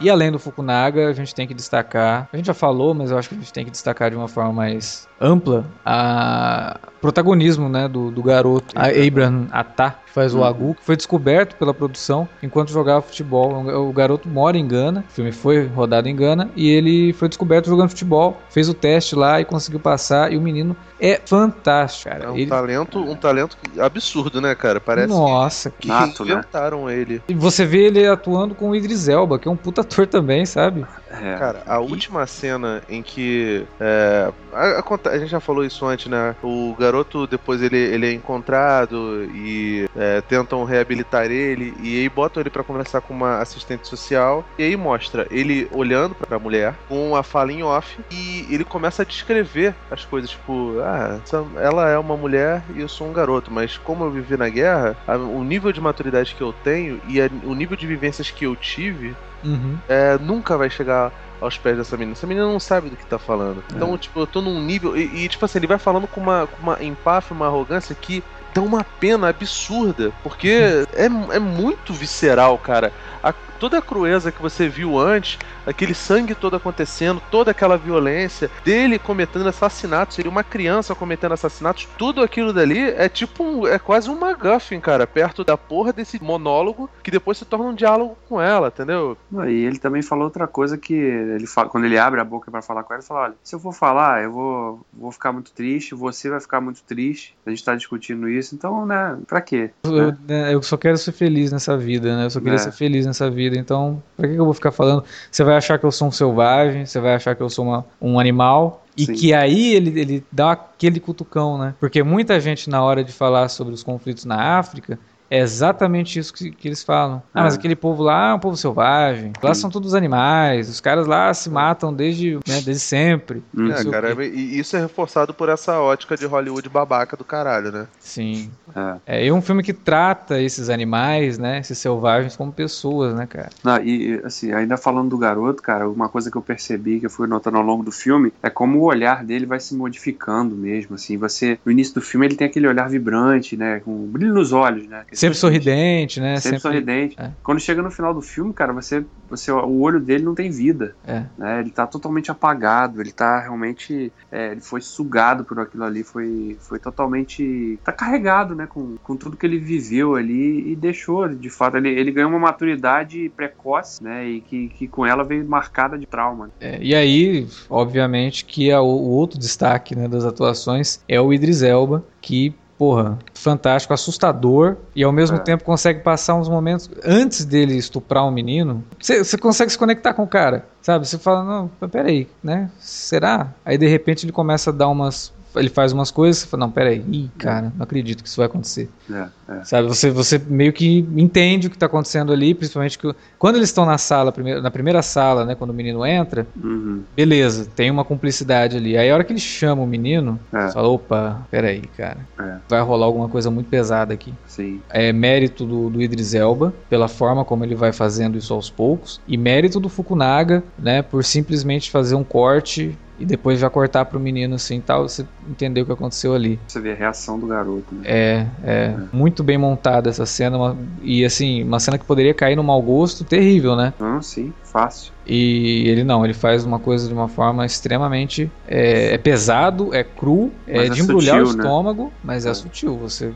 E além do Fukunaga, a gente tem que destacar, a gente já falou, mas eu acho que a gente tem que destacar de uma forma mais ampla a protagonismo, né, do, do garoto, a Abraham Atá, que faz o Uhum. Agu, que foi descoberto pela produção enquanto jogava futebol. O garoto mora em Gana, o filme foi rodado em Gana, e ele foi descoberto jogando futebol, fez o teste lá e conseguiu passar, e o menino é fantástico, cara. É um Ele- talento, um talento absurdo, né, cara? Parece Nossa, que Nato, né? inventaram ele. E você vê ele atuando com o Idris Elba, que é um puta ator também, sabe? É. Cara, a última cena em que. É, a, a- a gente já falou isso antes, né? O garoto, depois ele, ele é encontrado e é, tentam reabilitar ele. E aí botam ele pra conversar com uma assistente social. E aí mostra ele olhando pra mulher com a fala em off. E ele começa a descrever as coisas. Tipo, ah, ela é uma mulher e eu sou um garoto. Mas como eu vivi na guerra, a- o nível de maturidade que eu tenho e o nível de vivências que eu tive Uhum. é, nunca vai chegar aos pés dessa menina. Essa menina não sabe do que tá falando. Então, tipo, eu tô num nível. E, e, tipo assim, ele vai falando com uma, com uma empáfia, uma arrogância que dá uma pena absurda. Porque é, é muito visceral, cara. A- toda a crueza que você viu antes, aquele sangue todo acontecendo, toda aquela violência, dele cometendo assassinatos, seria uma criança cometendo assassinatos, tudo aquilo dali é tipo um, é quase um MacGuffin, cara, perto da porra desse monólogo que depois se torna um diálogo com ela, entendeu? E ele também falou outra coisa que ele fala, quando ele abre a boca pra falar com ela, ele fala, olha, se eu for falar, eu vou, vou ficar muito triste, você vai ficar muito triste, a gente tá discutindo isso, então, né, pra quê? Eu, né, eu só quero ser feliz nessa vida, né? Eu só queria É. ser feliz nessa vida. Então, pra que que eu vou ficar falando? Você vai achar que eu sou um selvagem, você vai achar que eu sou uma- um animal. E Sim. que aí ele, ele dá aquele cutucão, né? Porque muita gente, na hora de falar sobre os conflitos na África, é exatamente isso que, que eles falam. Ah, mas É. aquele povo lá é um povo selvagem. Lá são todos animais. Os caras lá se matam desde, né, desde sempre. É, cara, e isso é reforçado por essa ótica de Hollywood babaca do caralho, né? Sim. É. É, é um filme que trata esses animais, né? Esses selvagens como pessoas, né, cara? Não, e assim, ainda falando do garoto, cara, uma coisa que eu percebi, que eu fui notando ao longo do filme, é como o olhar dele vai se modificando mesmo, assim, você, no início do filme ele tem aquele olhar vibrante, né, com um brilho nos olhos, né. Sempre sorridente, né? Sempre, sorridente. é. Quando chega no final do filme, cara, você, você, o olho dele não tem vida, É. né, ele tá totalmente apagado, ele tá realmente, é, ele foi sugado por aquilo ali, foi, foi totalmente, tá carregado, né, com, com tudo que ele viveu ali e deixou, de fato, ele, ele ganhou uma maturidade precoce, né, e que, que com ela veio marcada de trauma. É, e aí, obviamente, que é o, o outro destaque né, das atuações é o Idris Elba, que, porra, fantástico, assustador, e ao mesmo É. tempo consegue passar uns momentos antes dele estuprar um menino. Você consegue se conectar com o cara, sabe? Você fala, não, peraí, né? Será? Aí de repente ele começa a dar umas. Ele faz umas coisas, você fala, não, peraí, ih, cara, não acredito que isso vai acontecer. É, é. Sabe, você, você meio que entende o que está acontecendo ali, principalmente que quando eles estão na sala, primeiro- na primeira sala, né, quando o menino entra, Uhum. beleza, tem uma cumplicidade ali. Aí a hora que ele chama o menino, É. você fala, opa, peraí, cara, É. vai rolar alguma coisa muito pesada aqui. Sim. É mérito do, do Idris Elba, pela forma como ele vai fazendo isso aos poucos, e mérito do Fukunaga, né, por simplesmente fazer um corte e depois já cortar pro menino assim tal, você entendeu o que aconteceu ali. Você vê a reação do garoto, né? É, é, muito bem montada essa cena, uma- e assim, uma cena que poderia cair no mau gosto terrível, né? Não, sim, fácil. E ele não, ele faz uma coisa de uma forma extremamente. É, é pesado, é cru, é Mas é de embrulhar o sutil, né? estômago, mas é, É. sutil. Você.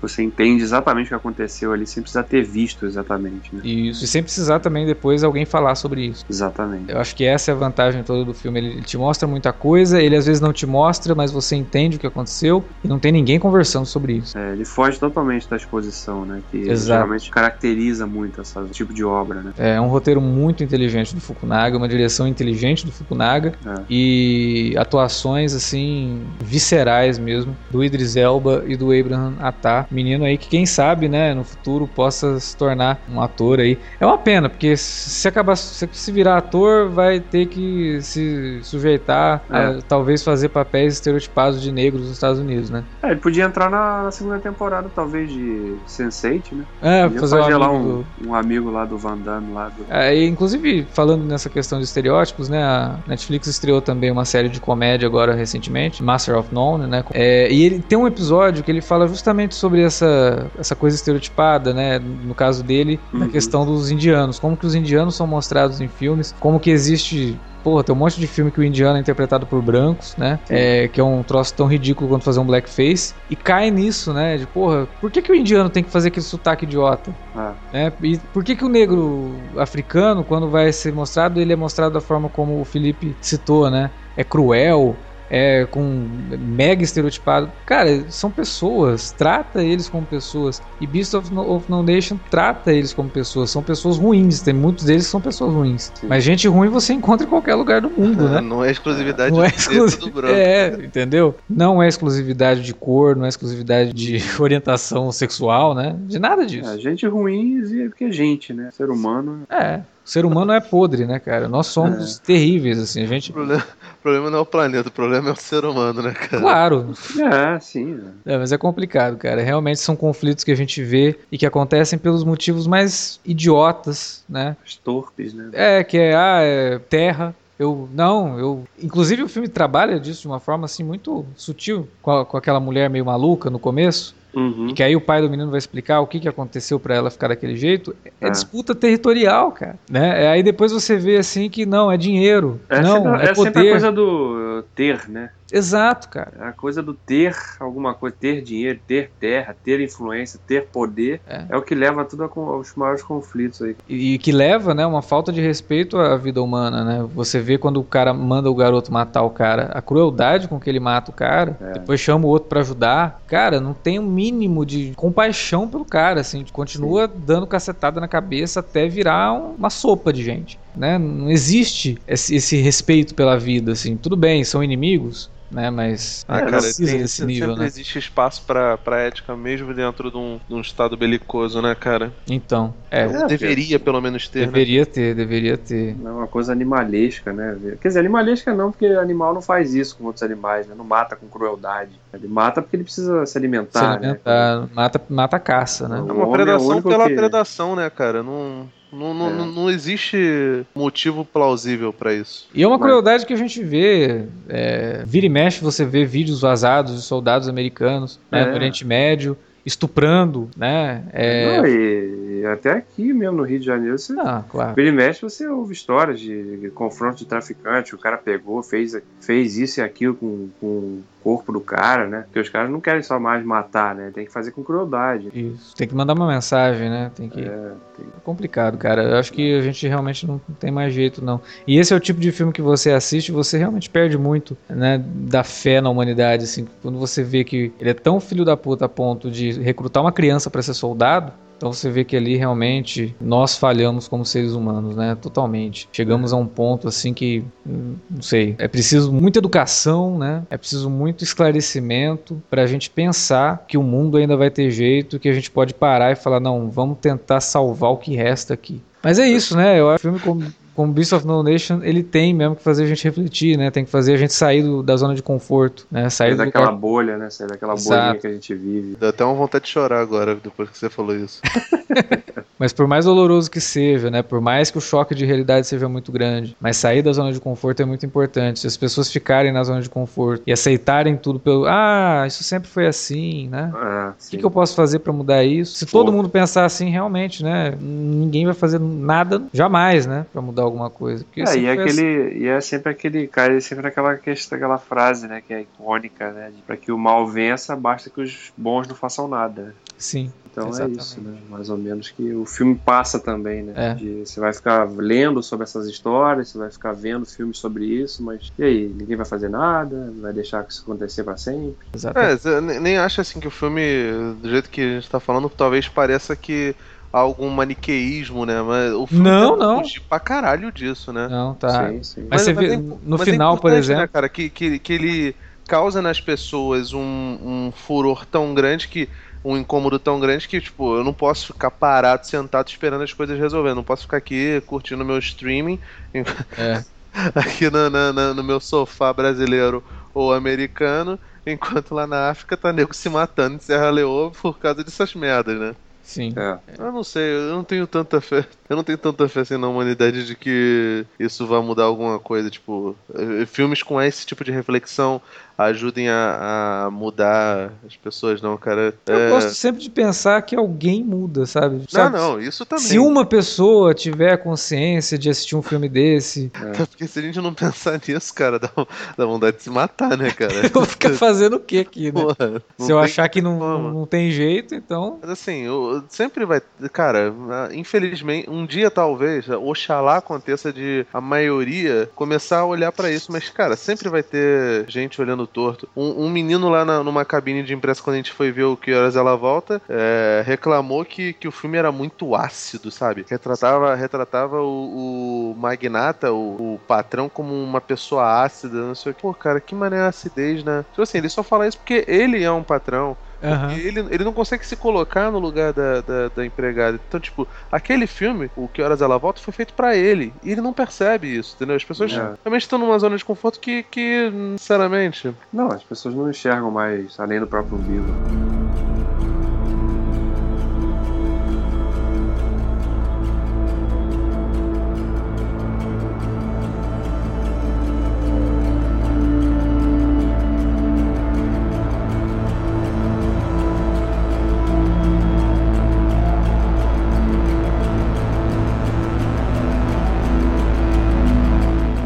Você entende exatamente o que aconteceu ali sem precisar ter visto exatamente, né? Isso, e sem precisar também depois alguém falar sobre isso. Exatamente. Eu acho que essa é a vantagem toda do filme. Ele, ele te mostra muita coisa, ele às vezes não te mostra, mas você entende o que aconteceu e não tem ninguém conversando sobre isso. É, ele foge totalmente da exposição, né? Que Exato. geralmente caracteriza muito esse tipo de obra, né? É um roteiro muito inteligente do Fukunaga, uma direção inteligente do Fukunaga É. e atuações assim viscerais mesmo do Idris Elba e do Abraham Attah, menino aí que quem sabe, né, no futuro possa se tornar um ator aí. É uma pena porque se acabar se, se virar ator vai ter que se sujeitar a É. talvez fazer papéis estereotipados de negros nos Estados Unidos, né? É, ele podia entrar na, na segunda temporada, talvez, de Sense8, né? É, Podia fazer um fazer lá amigo um, do- um amigo lá do Van Damme, lá do... É, inclusive, falando nessa questão de estereótipos, né? A Netflix estreou também uma série de comédia agora recentemente, Master of None, né? É, e ele tem um episódio que ele fala justamente sobre essa, essa coisa estereotipada, né? No caso dele, na Uhum. questão dos indianos. Como que os indianos são mostrados em filmes, como que existe porra, tem um monte de filme que o indiano é interpretado por brancos, né? É, que é um troço tão ridículo quanto fazer um blackface. E cai nisso, né? De, porra, por que, que o indiano tem que fazer aquele sotaque idiota? Ah. Né? E por que, que o negro africano, quando vai ser mostrado, ele é mostrado da forma como o Felipe citou, né? É cruel, é com mega estereotipado. Cara, são pessoas, trata eles como pessoas. E Beast of No, of no Nation trata eles como pessoas. São pessoas ruins, tem muitos deles que são pessoas ruins. Sim. Mas gente ruim você encontra em qualquer lugar do mundo, né? Não é exclusividade Não é do branco. É, entendeu? Não é exclusividade de cor, não é exclusividade de orientação sexual, né? De nada disso. É, gente ruim é porque é gente, né? Ser humano. É. O ser humano é podre, né, cara? Nós somos terríveis, assim. A gente. O problema, problema não é o planeta, o problema é o ser humano, né, cara? Claro, É, sim. né? É, mas é complicado, cara. Realmente são conflitos que a gente vê e que acontecem pelos motivos mais idiotas, né? Os torpes, né? É, que é, ah, é terra. Eu, não, eu. Inclusive o filme trabalha disso de uma forma assim muito sutil, com, a- com aquela mulher meio maluca no começo. Uhum. E que aí o pai do menino vai explicar o que, que aconteceu pra ela ficar daquele jeito. É, É. disputa territorial, cara. Né? É, aí depois você vê assim que não, é dinheiro. É, não, sempre, é, é sempre a poder. coisa do uh, ter, né? Exato, cara. É a coisa do ter alguma coisa, ter dinheiro, ter terra, ter influência, ter poder. É. É, o que leva tudo aos maiores conflitos aí. E que leva, né, uma falta de respeito à vida humana, né? Você vê quando o cara manda o garoto matar o cara, a crueldade com que ele mata o cara, É. depois chama o outro pra ajudar. Cara, não tem um mínimo de compaixão pelo cara, assim, continua dando cacetada na cabeça até virar um- uma sopa de gente, né? Não existe esse, esse respeito pela vida, assim. Tudo bem, são inimigos, né? Mas Ah, É, não cara, precisa tem- desse sempre nível, né? existe espaço pra, pra ética mesmo dentro de um, de um estado belicoso, né, cara? Então, é, É, Deveria pelo menos ter, né? deveria ter, deveria ter. É uma coisa animalesca, né? Quer dizer, animalesca não, porque animal não faz isso com outros animais, né? Não mata com crueldade. Ele mata porque ele precisa se alimentar, Se né? alimentar, mata, mata a caça, né? É uma é predação pela que- predação, né, cara? Não, não, não, É. não, existe motivo plausível pra isso. E é uma Mas- crueldade que a gente vê, é, vira e mexe, você vê vídeos vazados de soldados americanos né, É. no Oriente Médio estuprando, né? É, Não, e, e até aqui mesmo no Rio de Janeiro, você ah, claro. Vira e mexe, você ouve histórias de, de confronto de traficante, o cara pegou, fez, fez isso e aquilo com, com corpo do cara, né? Porque os caras não querem só mais matar, né? Tem que fazer com crueldade. Isso. Tem que mandar uma mensagem, né? Tem que. É, tem- É complicado, cara. Eu acho que a gente realmente não tem mais jeito, não. E esse é o tipo de filme que você assiste, você realmente perde muito, né? Da fé na humanidade, assim. Quando você vê que ele é tão filho da puta a ponto de recrutar uma criança pra ser soldado. Então você vê que ali realmente nós falhamos como seres humanos, né? Totalmente. Chegamos a um ponto assim que, hum, não sei, é preciso muita educação, né? É preciso muito esclarecimento pra gente pensar que o mundo ainda vai ter jeito, que a gente pode parar e falar, não, vamos tentar salvar o que resta aqui. Mas é isso, né? Eu acho que o filme como, Beast of No Nation, ele tem mesmo que fazer a gente refletir, né? Tem que fazer a gente sair do- da zona de conforto, né? Sair Sair do daquela lugar... bolha, né? Sair daquela Exato. bolinha que a gente vive. Dá até uma vontade de chorar agora, depois que você falou isso. Mas por mais doloroso que seja, né? Por mais que o choque de realidade seja muito grande, mas sair da zona de conforto é muito importante. Se as pessoas ficarem na zona de conforto e aceitarem tudo pelo, ah, isso sempre foi assim, né? É, O que, que eu posso fazer pra mudar isso? Se todo mundo pensar assim, realmente, né? Ninguém vai fazer nada, jamais, né? Pra mudar alguma coisa. Porque É, e, é assim. aquele, e é sempre aquele, cara, é sempre aquela, questão, aquela frase, né, que é icônica, né, pra que o mal vença, basta que os bons não façam nada. né? Sim. Então Exatamente. é isso, né, mais ou menos que o filme passa também, né, É. de, você vai ficar lendo sobre essas histórias, você vai ficar vendo filmes sobre isso, mas e aí, ninguém vai fazer nada, vai deixar isso acontecer pra sempre? Exatamente. É, nem acha assim que o filme, do jeito que a gente tá falando, talvez pareça que há algum maniqueísmo, né? Mas o filme Não, não. fugir pra caralho disso, né? Não, tá. Sim, sim. Mas, você vê, é- no mas é final, por importante, exemplo. Né, cara, que, que, que ele causa nas pessoas um, um furor tão grande que. Um incômodo tão grande que, tipo, eu não posso ficar parado, sentado, esperando as coisas resolver. Eu não posso ficar aqui curtindo meu streaming, É. aqui no, no, no- no meu sofá brasileiro ou americano, enquanto lá na África tá nego se matando em Serra Leoa por causa dessas merdas, né? Sim. É. Eu não sei, eu não tenho tanta fé. Eu não tenho tanta fé assim na humanidade de que isso vai mudar alguma coisa. Tipo, eh, filmes com esse tipo de reflexão ajudem a, a mudar as pessoas, não, cara. Eu É- gosto sempre de pensar que alguém muda, sabe? Não, Sabe? não, isso também. Se uma pessoa tiver consciência de assistir um filme desse, Até Porque se a gente não pensar nisso, cara, dá, dá vontade de se matar, né, cara? eu vou ficar fazendo o que aqui, né? Porra, Se eu achar que não, não tem jeito, então. Mas assim, eu- sempre vai. Cara, infelizmente, um dia talvez, oxalá aconteça de a maioria começar a olhar pra isso, mas, cara, sempre vai ter gente olhando torto. Um, um menino lá na- numa cabine de imprensa, quando a gente foi ver o Que Horas Ela Volta, é, reclamou que, que o filme era muito ácido, sabe? Retratava, retratava o, o magnata, o, o patrão, como uma pessoa ácida, não sei o que. Pô, cara, que maneira acidez, né? Tipo assim, ele só fala isso porque ele é um patrão. Porque ele, ele não consegue se colocar no lugar da, da, da empregada. Então, tipo, aquele filme, o Que Horas Ela Volta, foi feito pra ele. E ele não percebe isso, entendeu? As pessoas É. realmente estão numa zona de conforto que, que sinceramente. Não, as pessoas não enxergam mais além do próprio umbigo.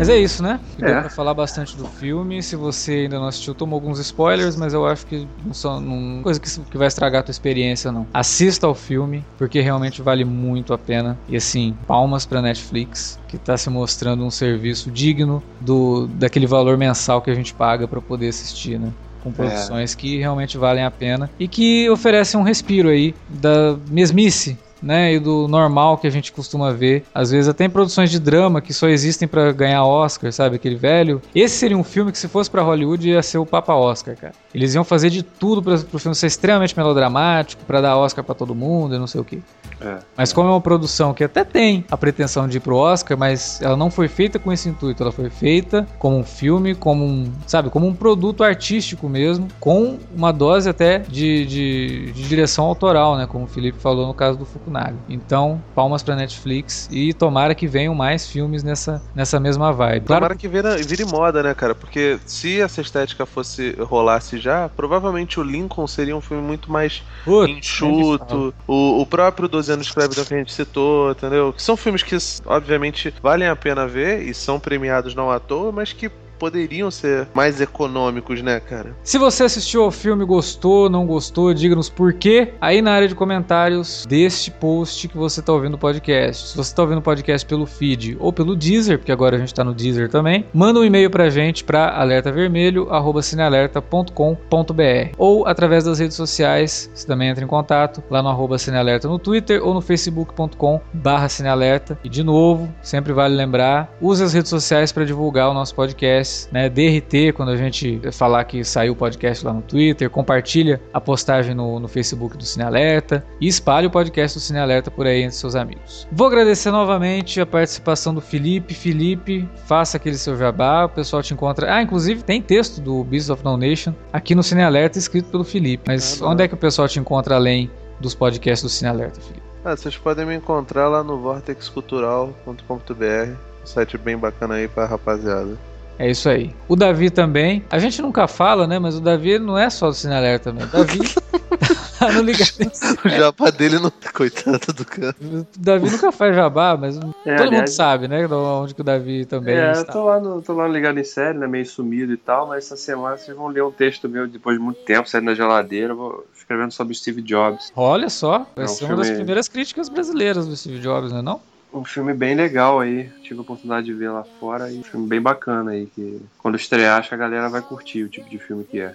Mas é isso, né? Deu É. pra falar bastante do filme. Se você ainda não assistiu, tomou alguns spoilers, mas eu acho que não são não, coisa que, que vai estragar a tua experiência, não. Assista ao filme, porque realmente vale muito a pena. E assim, palmas pra Netflix, que tá se mostrando um serviço digno do daquele valor mensal que a gente paga pra poder assistir, né? Com produções que realmente valem a pena e que oferecem um respiro aí da mesmice né, e do normal que a gente costuma ver. Às vezes até em produções de drama que só existem pra ganhar Oscar, sabe? Aquele velho. Esse seria um filme que se fosse pra Hollywood ia ser o Papa Oscar, cara. Eles iam fazer de tudo para pro filme ser extremamente melodramático, pra dar Oscar pra todo mundo e não sei o que. É. Mas como é uma produção que até tem a pretensão de ir pro Oscar, mas ela não foi feita com esse intuito, ela foi feita como um filme, como um, sabe, como um produto artístico mesmo, com uma dose até de, de, de direção autoral, né, como o Felipe falou no caso do Fukunaga. Então, palmas pra Netflix e tomara que venham mais filmes nessa, nessa mesma vibe. Claro, Tomara que vira, vire moda, né, cara? Porque se essa estética fosse rolasse já, provavelmente o Lincoln seria um filme muito mais puta, enxuto. O, o próprio 12 anos de escravidão que a gente citou, entendeu? Que são filmes que, obviamente, valem a pena ver e são premiados não à toa, mas que poderiam ser mais econômicos, né, cara? Se você assistiu ao filme, gostou, não gostou, diga-nos por quê. Aí na área de comentários deste post que você está ouvindo o podcast. Se você está ouvindo o podcast pelo feed ou pelo Deezer, porque agora a gente está no Deezer também, manda um e-mail pra gente para alertavermelho@cinealerta.com.br ou através das redes sociais, você também entra em contato lá no arroba cinealerta no Twitter ou no facebook.com/cinealerta. E de novo, sempre vale lembrar, use as redes sociais para divulgar o nosso podcast, né? DRT quando a gente falar que saiu o podcast lá no Twitter, compartilha a postagem no, no Facebook do Cine Alerta e espalhe o podcast do Cine Alerta por aí entre seus amigos. Vou agradecer novamente a participação do Felipe. Felipe, faça aquele seu jabá, o pessoal te encontra. Ah, inclusive tem texto do Beast of No Nation aqui no Cine Alerta escrito pelo Felipe. Mas Ah, não. onde é que o pessoal te encontra além dos podcasts do Cine Alerta, Felipe? Ah, vocês podem me encontrar lá no vortexcultural.com.br, um site bem bacana aí pra rapaziada. É isso aí. O Davi também. A gente nunca fala, né? Mas o Davi não é só do Cine Alerta também. O Davi tá no ligado. O jabá dele não. Coitado do cara. O Davi nunca faz jabá, mas É, todo aliás, mundo sabe, né? de Onde que o Davi também É, eu está. tô lá, no, tô lá ligado em série, né? Meio sumido e tal, mas essa semana vocês vão ler um texto meu depois de muito tempo, saindo da geladeira, vou escrevendo sobre Steve Jobs. Olha só, vai É um ser uma das filme- primeiras críticas brasileiras do Steve Jobs, não é não? Um filme bem legal aí, tive a oportunidade de ver lá fora e um filme bem bacana aí, que quando estrear acho que a galera vai curtir o tipo de filme que é.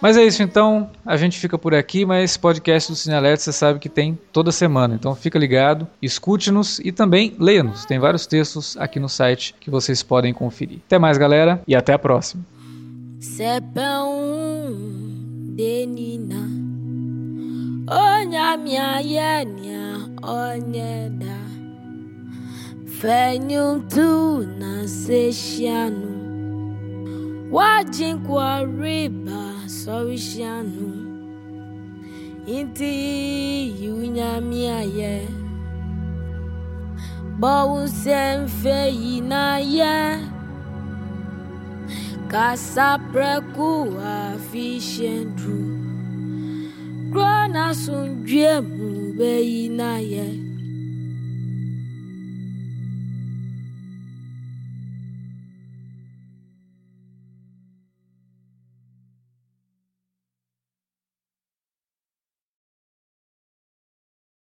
Mas é isso então, a gente fica por aqui, mas podcast do Cine Alerta você sabe que tem toda semana, então fica ligado, escute-nos e também leia-nos. Tem vários textos aqui no site que vocês podem conferir. Até mais, galera, e até a próxima. Fenyum Fenyu na sesianu wajinkwa riba sorisianu inti yunyamiaye bọwusenfe yinaye kasapreku afishendru krona sunjuemu beyinaye.